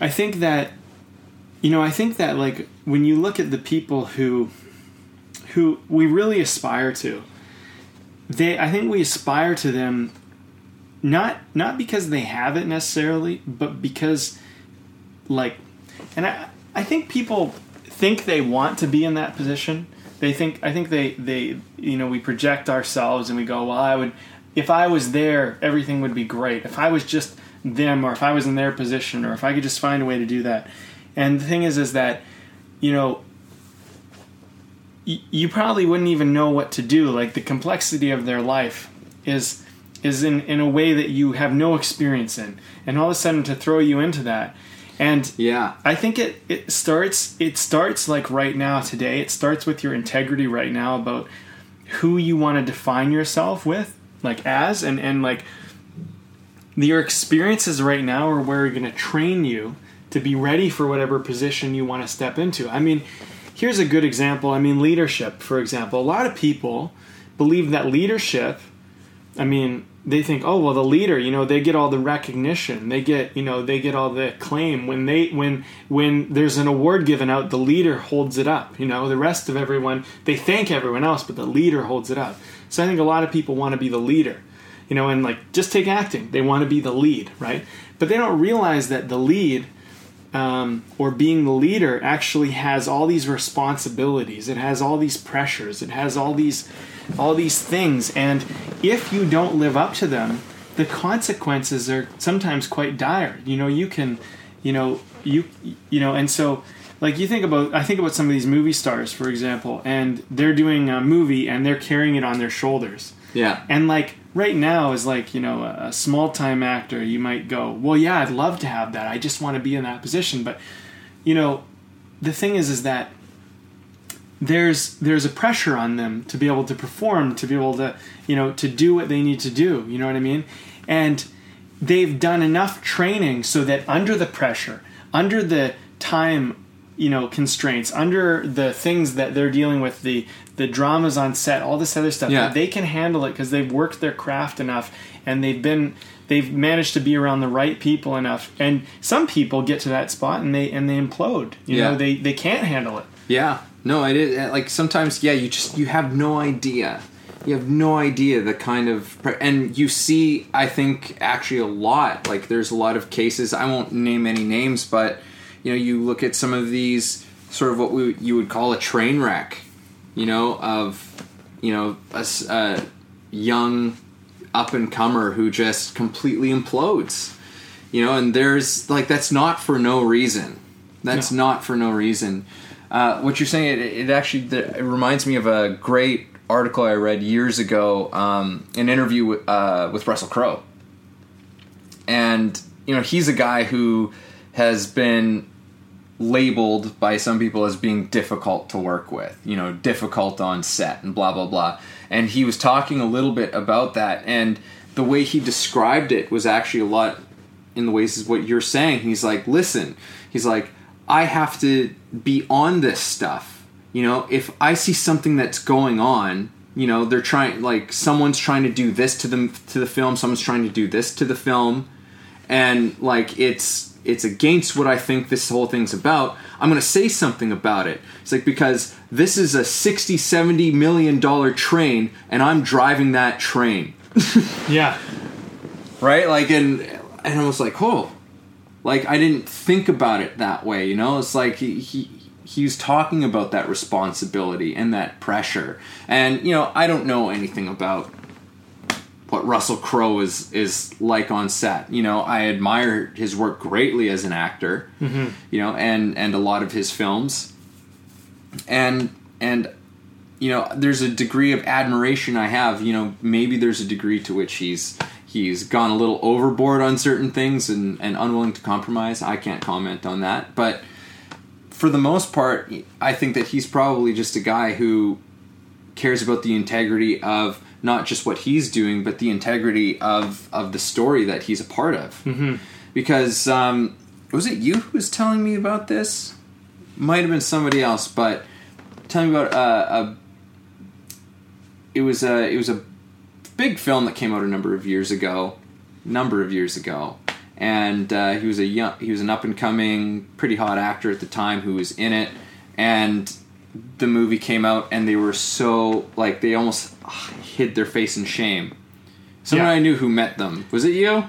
i think that you know i think that like when you look at the people who who we really aspire to they i think we aspire to them not not because they have it necessarily but because like and i i think people think they want to be in that position. They think i think they they you know we project ourselves and we go well i would if i was there everything would be great. If i was just them or if i was in their position or if i could just find a way to do that and the thing is is that you know y- you probably wouldn't even know what to do. Like the complexity of their life is is in in a way that you have no experience in, and all of a sudden to throw you into that, and Yeah. I think it it starts it starts like right now today. It starts with your integrity right now about who you want to define yourself with, like as, and and like your experiences right now are where you're going to train you to be ready for whatever position you want to step into. I mean, here's a good example. I mean, leadership, for example. A lot of people believe that leadership, I mean, they think, oh well, the leader, you know, they get all the recognition, they get, you know, they get all the acclaim when they when when there's an award given out, the leader holds it up. You know, the rest of everyone they thank everyone else, but the leader holds it up. So I think a lot of people want to be the leader you know, and like just take acting. They want to be the lead, right? But they don't realize that the lead um, or being the leader actually has all these responsibilities. It has all these pressures. It has all these all these things, and if you don't live up to them, the consequences are sometimes quite dire. You know, you can, you know, you you know, and so like you think about i think about some of these movie stars for example and they're doing a movie and they're carrying it on their shoulders Yeah. and like right now is like you know a, small time actor you might go well yeah i'd love to have that. I just want to be in that position. But you know the thing is is that there's there's a pressure on them to be able to perform to be able to you know to do what they need to do. You know what i mean? And they've done enough training so that under the pressure under the time you know constraints under the things that they're dealing with the the dramas on set all this other stuff Yeah. they can handle it because they've worked their craft enough and they've been they've managed to be around the right people enough and some people get to that spot and they and they implode you Yeah. know they they can't handle it Yeah, no, it is uh, like sometimes. Yeah, you just you have no idea. You have no idea the kind of pre- and you see. I think actually a lot. Like there's a lot of cases. I won't name any names, but you know, you look at some of these sort of what we you would call a train wreck. You know, of you know a young up and comer who just completely implodes. You know, and there's like that's not for no reason. That's No. not for no reason. Uh, what you're saying, it, it actually it reminds me of a great article I read years ago, um, an interview with, uh, with Russell Crowe, and you know he's a guy who has been labeled by some people as being difficult to work with, you know, difficult on set and blah blah blah. And he was talking a little bit about that, and the way he described it was actually a lot in the ways is what you're saying. He's like, listen, he's like, I have to be on this stuff. You know, if I see something that's going on, you know, they're trying like someone's trying to do this to them to the film, someone's trying to do this to the film, and like it's it's against what I think this whole thing's about. I'm going to say something about it. It's like because this is a 60 70 million dollar train and I'm driving that train. Yeah. Right? Like and and i was like oh. Like i didn't think about it that way you know? It's like he he he was talking about that responsibility and that pressure. And you know i don't know anything about what russell crowe is is like on set. You know i admire his work greatly as an actor mm-hmm. you know and and a lot of his films. And and you know there's a degree of admiration i have you know maybe there's a degree to which he's he's gone a little overboard on certain things and and unwilling to compromise. I can't comment on that. But for the most part i think that he's probably just a guy who cares about the integrity of not just what he's doing but the integrity of of the story that he's a part of. Mm-hmm. because um was it you who was telling me about this? Might have been somebody else but tell me about uh, a it was a it was a big film that came out a number of years ago, number of years ago, and uh, he was a young he was an up and coming pretty hot actor at the time who was in it, and the movie came out and they were so like they almost hid their face in shame. Someone Yeah. I knew who met them was it you?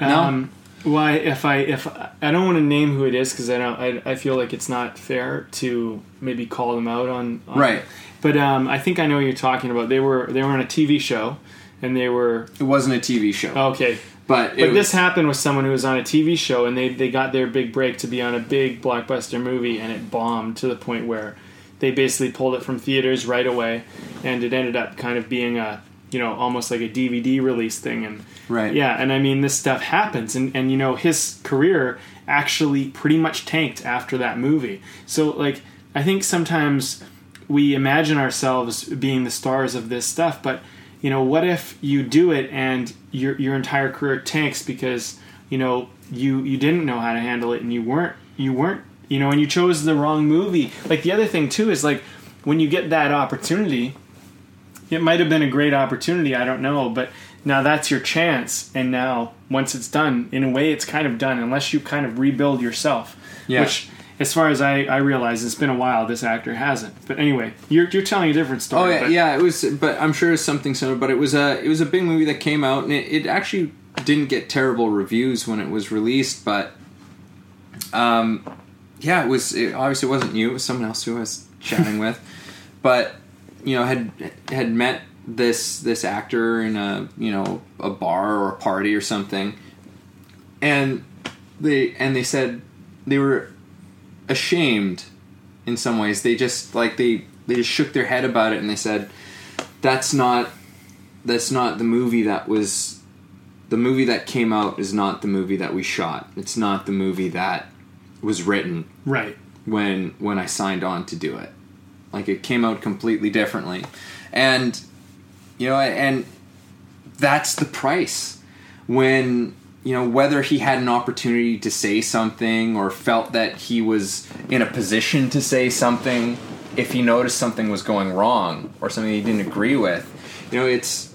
No. Um, well, I, if I if I don't want to name who it is because I don't I, I feel like it's not fair to maybe call them out on, on Right. But um, I think I know what you're talking about. They were they were on a TV show, and they were it wasn't a TV show, okay. but But was, this happened with someone who was on a TV show, and they they got their big break to be on a big blockbuster movie, and it bombed to the point where they basically pulled it from theaters right away, and it ended up kind of being a you know almost like a DVD release thing and Right. yeah and I mean this stuff happens and and you know his career actually pretty much tanked after that movie so like I think sometimes we imagine ourselves being the stars of this stuff but you know what if you do it and your your entire career tanks because you know you you didn't know how to handle it and you weren't you weren't you know and you chose the wrong movie like the other thing too is like when you get that opportunity it might have been a great opportunity i don't know but now that's your chance and now once it's done in a way it's kind of done unless you kind of rebuild yourself Yeah. which as far as I, I realize it's been a while this actor hasn't but anyway you're, you're telling a different story Oh yeah, but- yeah. It was, but I'm sure it's something similar. But it was a it was a big movie that came out, and it, it actually didn't get terrible reviews when it was released. But um, yeah, it was it obviously it wasn't you. It was someone else who I was chatting with. But you know, had had met this this actor in a you know a bar or a party or something, and they and they said they were ashamed in some ways. They just like they they just shook their head about it and they said that's not that's not the movie that was the movie that came out is not the movie that we shot. It's not the movie that was written right when when I signed on to do it. Like it came out completely differently. And you know and that's the price when you know whether he had an opportunity to say something or felt that he was in a position to say something if he noticed something was going wrong or something he didn't agree with. you know it's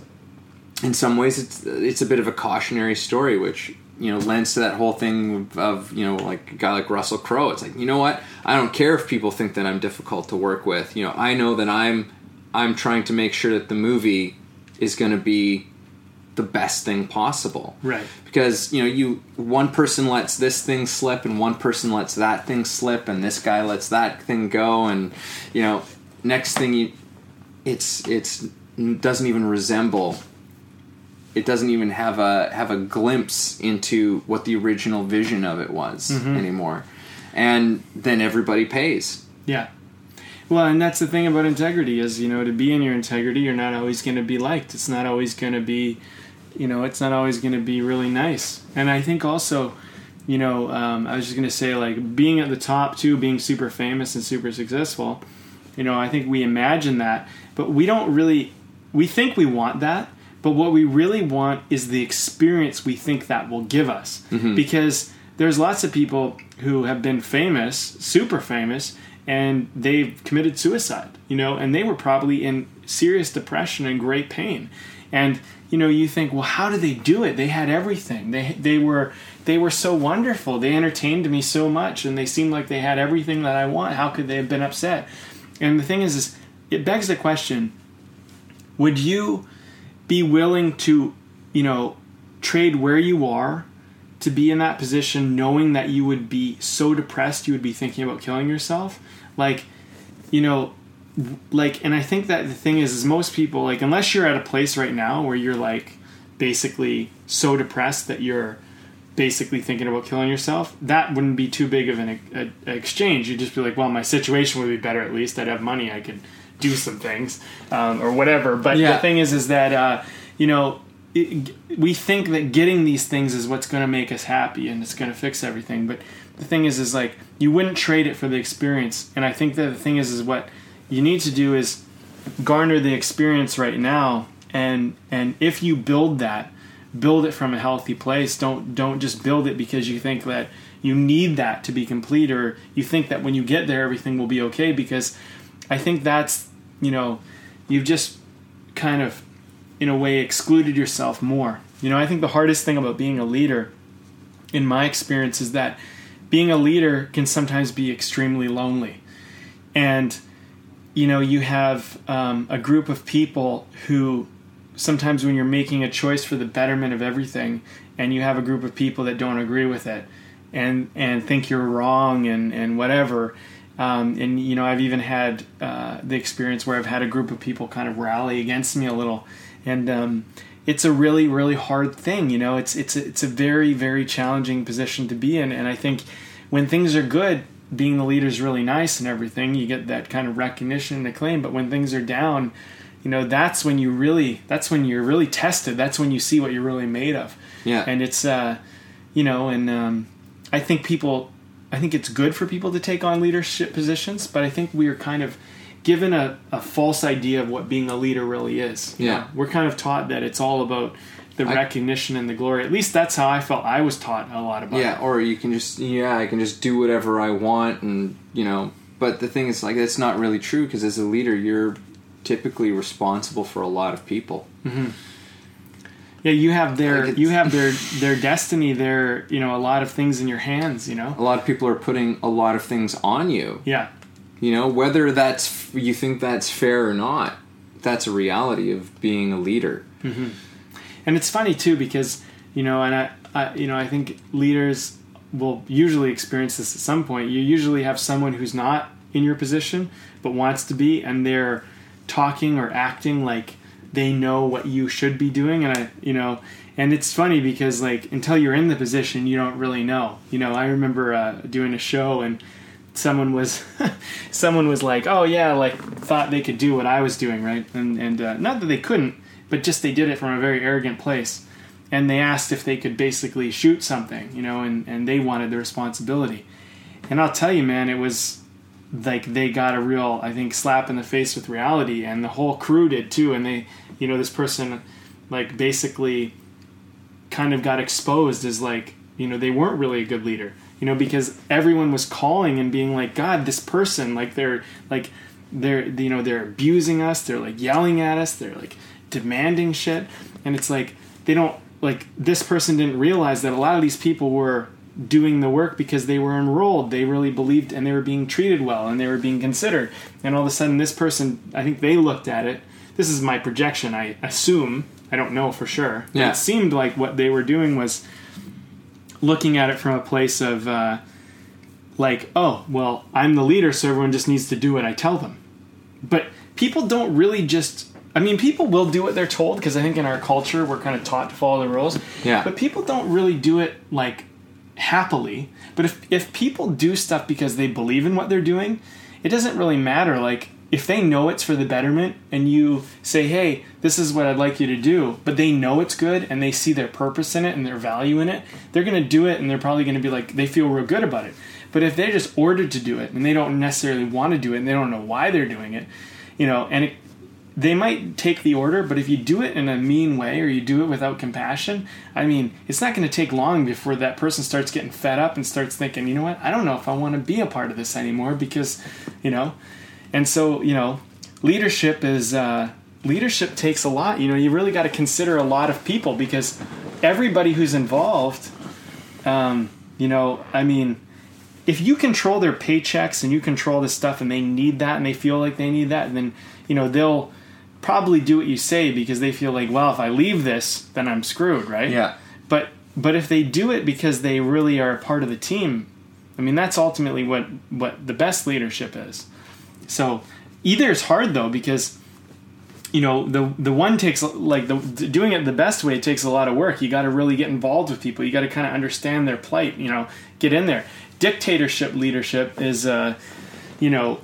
in some ways it's it's a bit of a cautionary story which you know lends to that whole thing of, of you know like a guy like Russell Crowe. It's like you know what? I don't care if people think that I'm difficult to work with. You know I know that I'm I'm trying to make sure that the movie is going to be the best thing possible. Right. Because you know you one person lets this thing slip and one person lets that thing slip and this guy lets that thing go and you know next thing you it's it's doesn't even resemble it doesn't even have a have a glimpse into what the original vision of it was anymore and then everybody pays Yeah. Well, and that's the thing about integrity is, you know, to be in your integrity, you're not always going to be liked. It's not always going to be, you know, it's not always going to be really nice. And I think also, you know, um, I was just going to say, like, being at the top too, being super famous and super successful, you know, I think we imagine that, but we don't really, we think we want that, but what we really want is the experience we think that will give us. Mm-hmm. Because there's lots of people who have been famous, super famous, and they've committed suicide, you know, and they were probably in serious depression and great pain. And you know, you think, well, how did they do it? They had everything. They they were they were so wonderful. They entertained me so much, and they seemed like they had everything that I want. How could they have been upset? And the thing is, is it begs the question: Would you be willing to, you know, trade where you are to be in that position, knowing that you would be so depressed you would be thinking about killing yourself? Like, you know, like, and I think that the thing is, is most people like, unless you're at a place right now where you're like basically so depressed that you're basically thinking about killing yourself, that wouldn't be too big of an a, a exchange. You'd just be like, well, my situation would be better at least. I'd have money. I could do some things um, or whatever. But Yeah. the thing is, is that uh, you know. It, we think that getting these things is what's going to make us happy and it's going to fix everything but the thing is is like you wouldn't trade it for the experience and i think that the thing is is what you need to do is garner the experience right now and and if you build that build it from a healthy place don't don't just build it because you think that you need that to be complete or you think that when you get there everything will be okay because i think that's you know you've just kind of in a way excluded yourself more. You know i think the hardest thing about being a leader in my experience is that being a leader can sometimes be extremely lonely. And you know you have um, a group of people who sometimes when you're making a choice for the betterment of everything and you have a group of people that don't agree with it and and think you're wrong and and whatever um, and you know I've even had uh, the experience where I've had a group of people kind of rally against me a little and um, it's a really really hard thing you know it's it's a, it's a very very challenging position to be in and I think when things are good being the leader is really nice and everything. You get that kind of recognition and acclaim, but when things are down, you know, that's when you really that's when you're really tested. That's when you see what you're really made of. Yeah. And it's uh you know, and um I think people I think it's good for people to take on leadership positions, but I think we are kind of given a, a false idea of what being a leader really is. You Yeah. know, we're kind of taught that it's all about the I- recognition and the glory. At least that's how I felt I was taught a lot about it. yeah it. or you can just yeah i can just do whatever i want and you know but the thing is like that's not really true because as a leader you're typically responsible for a lot of people mm-hmm. Yeah, you have their Like you have their their destiny, their you know, a lot of things in your hands, you know? a lot of people are putting a lot of things on you Yeah. you know whether that's you think that's fair or not that's a reality of being a leader mm-hmm. and it's funny too because you know and I, I you know i think leaders will usually experience this at some point you usually have someone who's not in your position but wants to be and they're talking or acting like they know what you should be doing and i you know and it's funny because like until you're in the position you don't really know. You know i remember uh, doing a show and someone was someone was like oh yeah like thought they could do what i was doing right? And and uh, not that they couldn't but just they did it from a very arrogant place. And they asked if they could basically shoot something you know and and they wanted the responsibility. And i'll tell you man it was like they got a real i think slap in the face with reality and the whole crew did too and they you know this person like basically kind of got exposed as like you know they weren't really a good leader you know because everyone was calling and being like god this person like they're like they're you know they're abusing us they're like yelling at us they're like demanding shit. And it's like they don't like this person didn't realize that a lot of these people were doing the work because they were enrolled they really believed and they were being treated well and they were being considered. And all of a sudden this person i think they looked at it this is my projection. I assume. I don't know for sure. Yeah. it seemed like what they were doing was looking at it from a place of uh, like oh well i'm the leader so everyone just needs to do what i tell them. But people don't really just i mean people will do what they're told because i think in our culture we're kind of taught to follow the rules. Yeah. but people don't really do it like happily. But if if people do stuff because they believe in what they're doing it doesn't really matter. Like if they know it's for the betterment and you say hey this is what i'd like you to do but they know it's good and they see their purpose in it and their value in it they're going to do it and they're probably going to be like they feel real good about it. But if they're just ordered to do it and they don't necessarily want to do it and they don't know why they're doing it you know and it, they might take the order, but if you do it in a mean way or you do it without compassion, I mean, it's not going to take long before that person starts getting fed up and starts thinking, you know what, I don't know if I want to be a part of this anymore because, you know, and so, you know, leadership is, uh, leadership takes a lot. You know, you really got to consider a lot of people because everybody who's involved, um, you know, I mean, if you control their paychecks and you control this stuff and they need that and they feel like they need that, then you know they'll probably do what you say because they feel like, well, if I leave this, then I'm screwed, right? Yeah. But but if they do it because they really are a part of the team, I mean that's ultimately what what the best leadership is. So either is hard though because you know the the one takes like the doing it the best way takes a lot of work. You got to really get involved with people. You got to kind of understand their plight. You know, get in there. Dictatorship leadership is, uh, you know,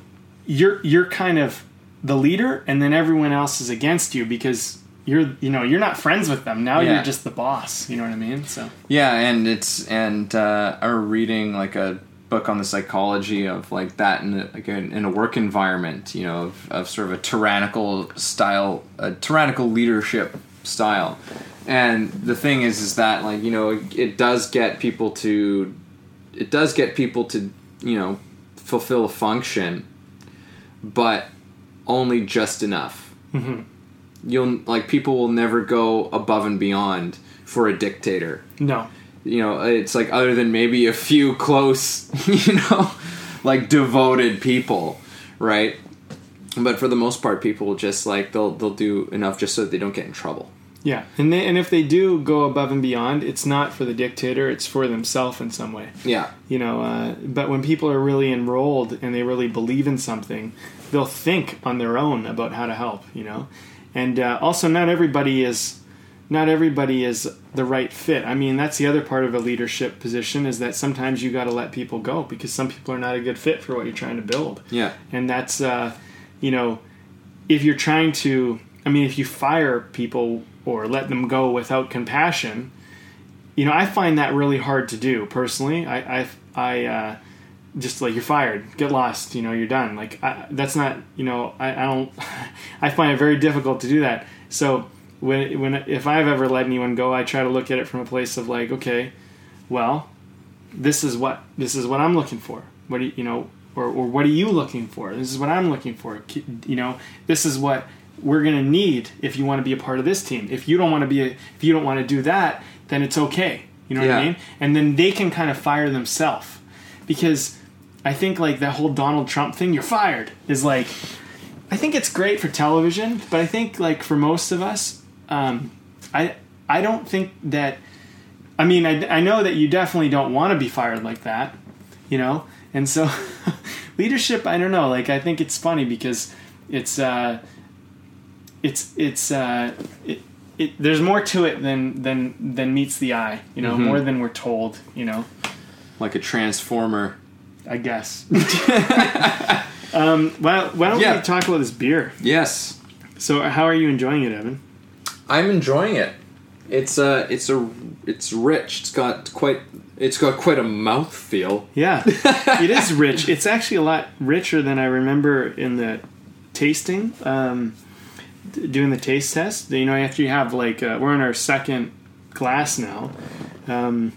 you're you're kind of the leader, and then everyone else is against you because you're you know you're not friends with them. Now Yeah. you're just the boss. You know what I mean? So Yeah, and it's and uh, are reading like a book on the psychology of like that in a, like in, a work environment. You know, of, of sort of a tyrannical style, a tyrannical leadership style. And the thing is, is that like you know it, it does get people to, it does get people to you know fulfill a function, but only just enough. Mm-hmm. You'll like people will never go above and beyond for a dictator no, you know it's like other than maybe a few close you know like devoted people right? But for the most part people will just like they'll they'll do enough just so that they don't get in trouble. Yeah, and they, and if they do go above and beyond, it's not for the dictator; it's for themselves in some way. yeah. You know uh, but when people are really enrolled and they really believe in something they'll think on their own about how to help you know? And uh, also not everybody is not everybody is the right fit. I mean, that's the other part of a leadership position is that sometimes you got to let people go because some people are not a good fit for what you're trying to build. Yeah. And that's, uh, you know, if you're trying to, I mean, if you fire people or let them go without compassion, you know, I find that really hard to do personally. I, I, I uh, just like you're fired, get lost, you know, you're done. Like I, that's not, you know, I, I don't, I find it very difficult to do that. So when, when, if I've ever let anyone go, I try to look at it from a place of like, okay, well, this is what, this is what I'm looking for. What do you, you know, or, or what are you looking for? This is what I'm looking for. You know, this is what we're going to need if you want to be a part of this team. If you don't want to be, a, if you don't want to do that, then it's okay. You know what I mean? And then they can kind of fire themselves because I think like that whole Donald Trump thing, you're fired, is like, I think it's great for television, but I think like for most of us, um, I I don't think that. I mean, I, I know that you definitely don't want to be fired like that, you know, and so leadership. I don't know. Like I think it's funny because it's uh, it's it's uh, it, it, there's more to it than than than meets the eye, you know, more than we're told, you know. Like a transformer. I guess. um, why, why don't Yeah. we talk about this beer? Yes. So, how are you enjoying it, Evan? I'm enjoying it. It's uh it's a it's rich. It's got quite it's got quite a mouth feel. Yeah, it is rich. It's actually a lot richer than I remember in the tasting. Um, d- doing the taste test, you know, after you have like uh, we're in our second glass now. Um,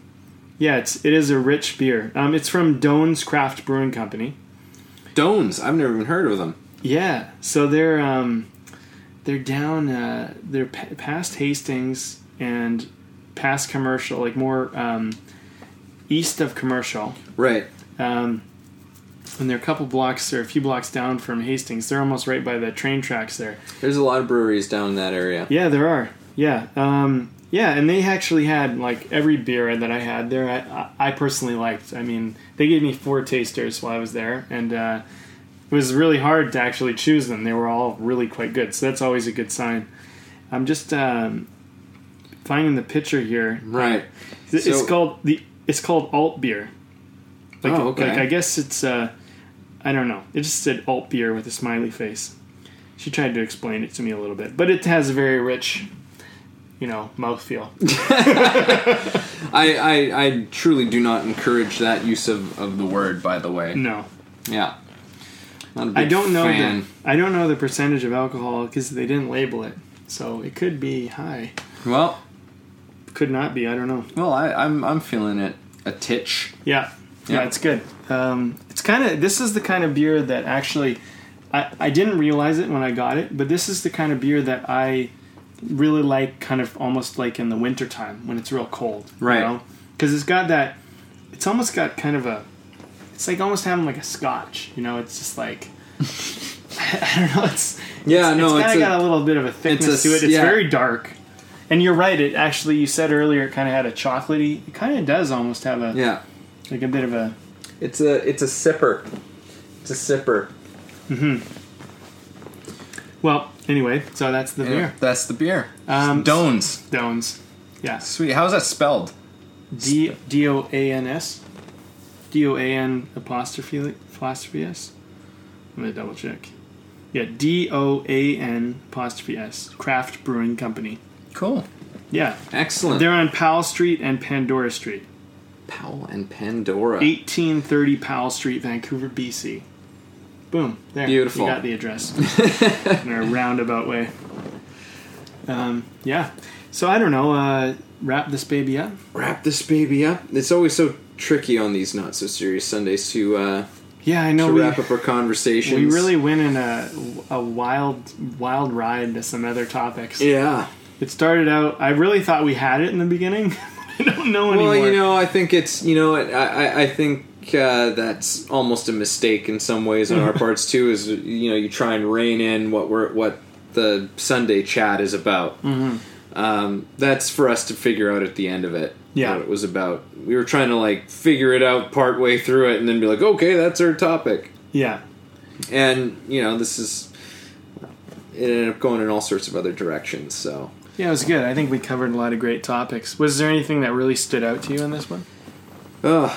yeah, it's it is a rich beer. Um, it's from Doan's Craft Brewing Company. Doan's. I've never even heard of them. Yeah, so they're um, they're down. Uh, they're pa- past Hastings and past commercial, like more um, east of commercial. Right. Um, and they're a couple blocks or a few blocks down from Hastings. They're almost right by the train tracks there. There's a lot of breweries down in that area. Yeah, there are. Yeah, um, yeah, and they actually had like every beer that I had there. I, I personally liked. I mean, they gave me four tasters while I was there, and uh, it was really hard to actually choose them. They were all really quite good, so that's always a good sign. I'm just um, finding the picture here. Right. It's So- called the. It's called alt beer. Like, Oh, okay. like I guess it's. Uh, I don't know. It just said alt beer with a smiley face. She tried to explain it to me a little bit, but it has a very rich, you know, mouthfeel. I, I I truly do not encourage that use of, of the word. By the way. No, Yeah. I don't know fan. the I don't know the percentage of alcohol because they didn't label it, so it could be high, Well, could not be. I don't know. well, I, I'm I'm feeling it a titch. Yeah, yeah, Yeah. it's good. Um, it's kind of this is the kind of beer that actually I, I didn't realize it when I got it, but this is the kind of beer that I really like, kind of almost like in the wintertime when it's real cold, Right. Because it's got that. It's almost got kind of a. It's like almost having like a scotch, you know. It's just like. I don't know. It's Yeah, it's, no, it's kind it's of got a little bit of a thickness a to it. It's yeah. very dark, and you're right. It actually, you said earlier, it kind of had a chocolatey. It kind of does almost have a Yeah. like a bit of a It's a it's a sipper. It's a sipper. Hmm. Well. Anyway, so that's the beer. That's the beer. Um, Doan's. Doan's. Yeah. Sweet. How's that spelled? D D O A N S. D O A N apostrophe apostrophe S. I'm gonna double check. Yeah, D O A N apostrophe S. Craft Brewing Company. Cool. Yeah, Excellent. they're on Powell Street and Pandora Street. Powell and Pandora. 1830 Powell Street, Vancouver, BC. Boom. There. Beautiful. You got the address. In a roundabout way. Um, yeah. So I don't know. Uh, wrap this baby up. Wrap this baby up. It's always so tricky on these not so serious Sundays to uh, Yeah, I know. to We, wrap up our conversations. we really went in a, a wild, wild ride to some other topics. yeah. It started out. I really thought we had it in the beginning. I don't know anymore. Well, you know, I think it's you know, I I, I think uh, that's almost a mistake in some ways on our parts too. Is you know, you try and rein in what we're what the Sunday chat is about. Mm-hmm. Um, that's for us to figure out at the end of it. Yeah. what it was about. We were trying to like figure it out part way through it, and then be like, okay, that's our topic. Yeah. And you know, this is it ended up going in all sorts of other directions. So Yeah, it was good. I think we covered a lot of great topics. Was there anything that really stood out to you in this one? Ugh.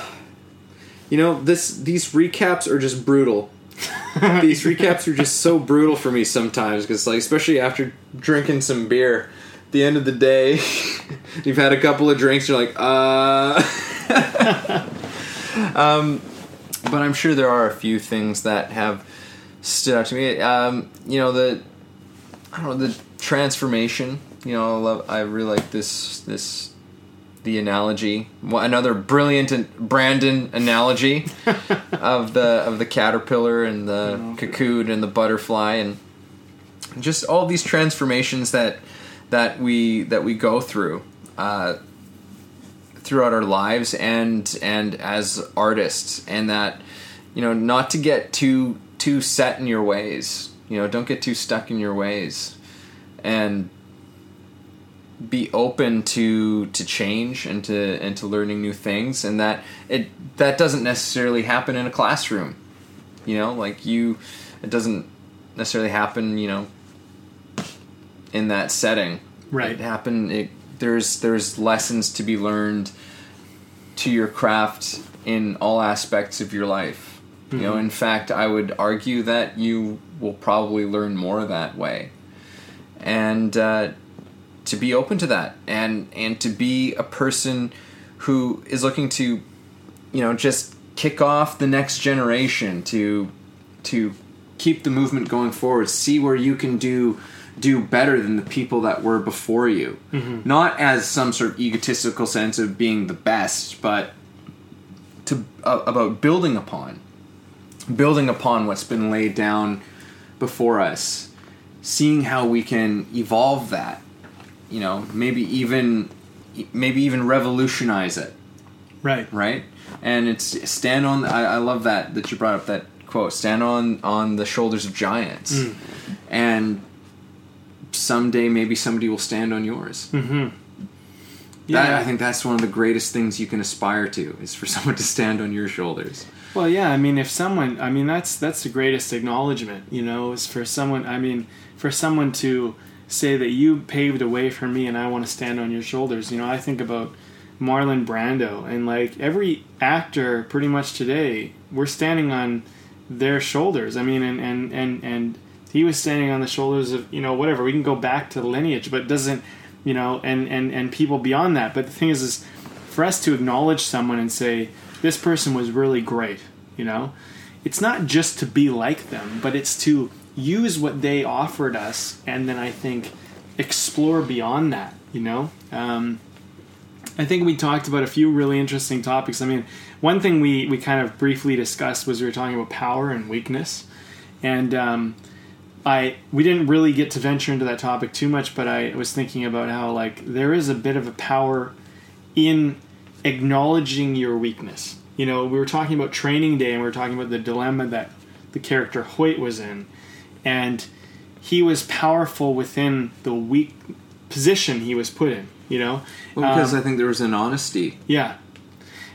You know, this these recaps are just brutal. these recaps are just so brutal for me sometimes because, like, especially after drinking some beer, the end of the day, you've had a couple of drinks, you're like, uh. um, but I'm sure there are a few things that have stood out to me. Um, you know, the I don't know the transformation. You know, I love. I really like this this the analogy. Another brilliant Brandon analogy of the of the caterpillar and the cocoon and the butterfly and just all these transformations that that we that we go through uh, throughout our lives and and as artists and that you know not to get too too set in your ways you know don't get too stuck in your ways and be open to to change and to and to learning new things and that it that doesn't necessarily happen in a classroom you know like you it doesn't necessarily happen you know in that setting Right. it happened. it there's there's lessons to be learned to your craft in all aspects of your life you know in fact i would argue that you will probably learn more that way and uh, to be open to that and and to be a person who is looking to you know just kick off the next generation to to keep the movement going forward see where you can do do better than the people that were before you. Not as some sort of egotistical sense of being the best but to uh, about building upon. Building upon what's been laid down before us. Seeing how we can evolve that you know maybe even maybe even revolutionize it. Right. right? And it's stand on I, I love that that you brought up that quote stand on on the shoulders of giants. And someday maybe somebody will stand on yours mm-hmm. Yeah. that, i think that's one of the greatest things you can aspire to is for someone to stand on your shoulders Well, yeah. I mean, if someone, I mean, that's that's the greatest acknowledgement. You know, is for someone. I mean, for someone to say that you paved a way for me, and I want to stand on your shoulders. You know, I think about Marlon Brando, and like every actor, pretty much today, we're standing on their shoulders. I mean, and and and and he was standing on the shoulders of you know whatever. We can go back to lineage, but doesn't you know, and and and people beyond that. But the thing is, is for us to acknowledge someone and say this person was really great. You know, it's not just to be like them, but it's to use what they offered us, and then I think explore beyond that. You know. Um, I think we talked about a few really interesting topics. I mean, one thing we, we kind of briefly discussed was we were talking about power and weakness, and um, I we didn't really get to venture into that topic too much, but I was thinking about how like there is a bit of a power in acknowledging your weakness. You know, we were talking about training day, and we were talking about the dilemma that the character Hoyt was in, and he was powerful within the weak position he was put in. You know, well, because Um, i think there was an honesty yeah.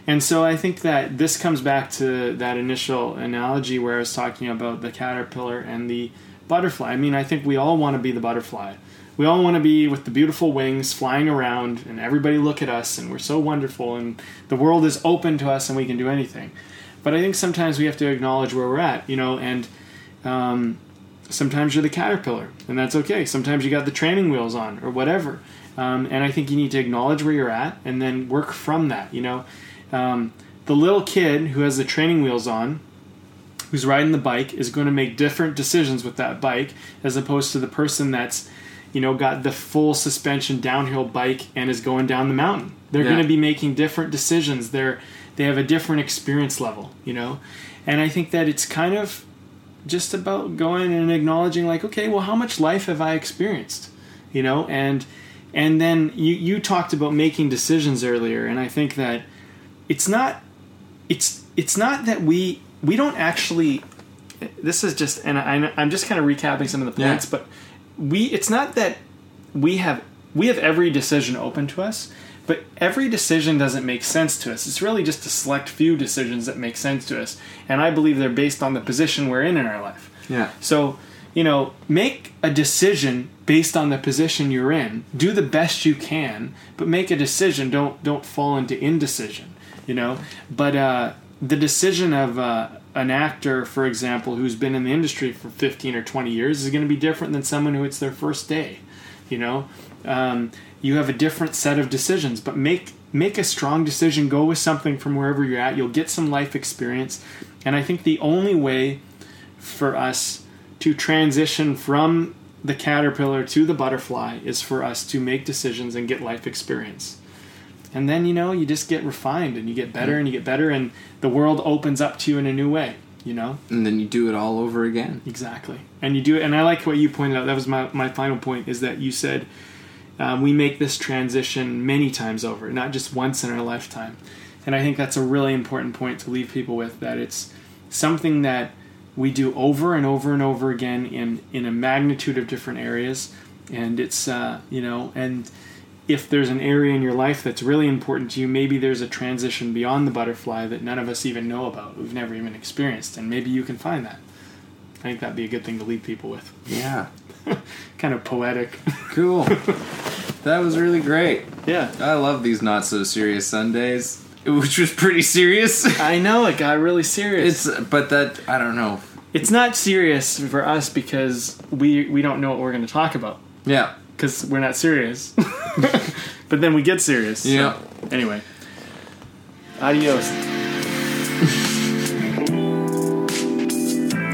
And so I think that this comes back to that initial analogy where I was talking about the caterpillar and the butterfly. I mean, I think we all want to be the butterfly. We all want to be with the beautiful wings flying around and everybody look at us and we're so wonderful and the world is open to us and we can do anything. But I think sometimes we have to acknowledge where we're at, you know, and um, sometimes you're the caterpillar and that's okay. Sometimes you got the training wheels on or whatever. Um, and I think you need to acknowledge where you're at and then work from that, you know. Um, the little kid who has the training wheels on, who's riding the bike, is going to make different decisions with that bike as opposed to the person that's, you know, got the full suspension downhill bike and is going down the mountain. They're Yeah. going to be making different decisions. They're they have a different experience level, you know, and I think that it's kind of just about going and acknowledging like okay well how much life have i experienced you know and and then you you talked about making decisions earlier and i think that it's not it's it's not that we we don't actually this is just and I, i'm just kind of recapping some of the Yeah. points but we it's not that we have we have every decision open to us but every decision doesn't make sense to us it's really just a select few decisions that make sense to us and i believe they're based on the position we're in in our life yeah so you know, make a decision based on the position you're in. Do the best you can, but make a decision. Don't don't fall into indecision. You know, but uh, the decision of uh, an actor, for example, who's been in the industry for 15 or 20 years, is going to be different than someone who it's their first day. You know, um, you have a different set of decisions, but make make a strong decision. Go with something from wherever you're at. You'll get some life experience, and I think the only way for us to transition from the caterpillar to the butterfly is for us to make decisions and get life experience. And then, you know, you just get refined and you get better and you get better, and the world opens up to you in a new way, you know? And then you do it all over again. Exactly. And you do it, and I like what you pointed out. That was my, my final point is that you said um, we make this transition many times over, not just once in our lifetime. And I think that's a really important point to leave people with that it's something that we do over and over and over again in, in a magnitude of different areas. And it's, uh, you know, and if there's an area in your life that's really important to you, maybe there's a transition beyond the butterfly that none of us even know about, we've never even experienced, and maybe you can find that. I think that'd be a good thing to leave people with. Yeah. kind of poetic. Cool. that was really great. Yeah. I love these not so serious Sundays, which was pretty serious. I know it got really serious. It's but that I don't know. It's not serious for us because we we don't know what we're going to talk about Yeah. Because we're not serious. but then we get serious. so- Yeah. Anyway. Adios.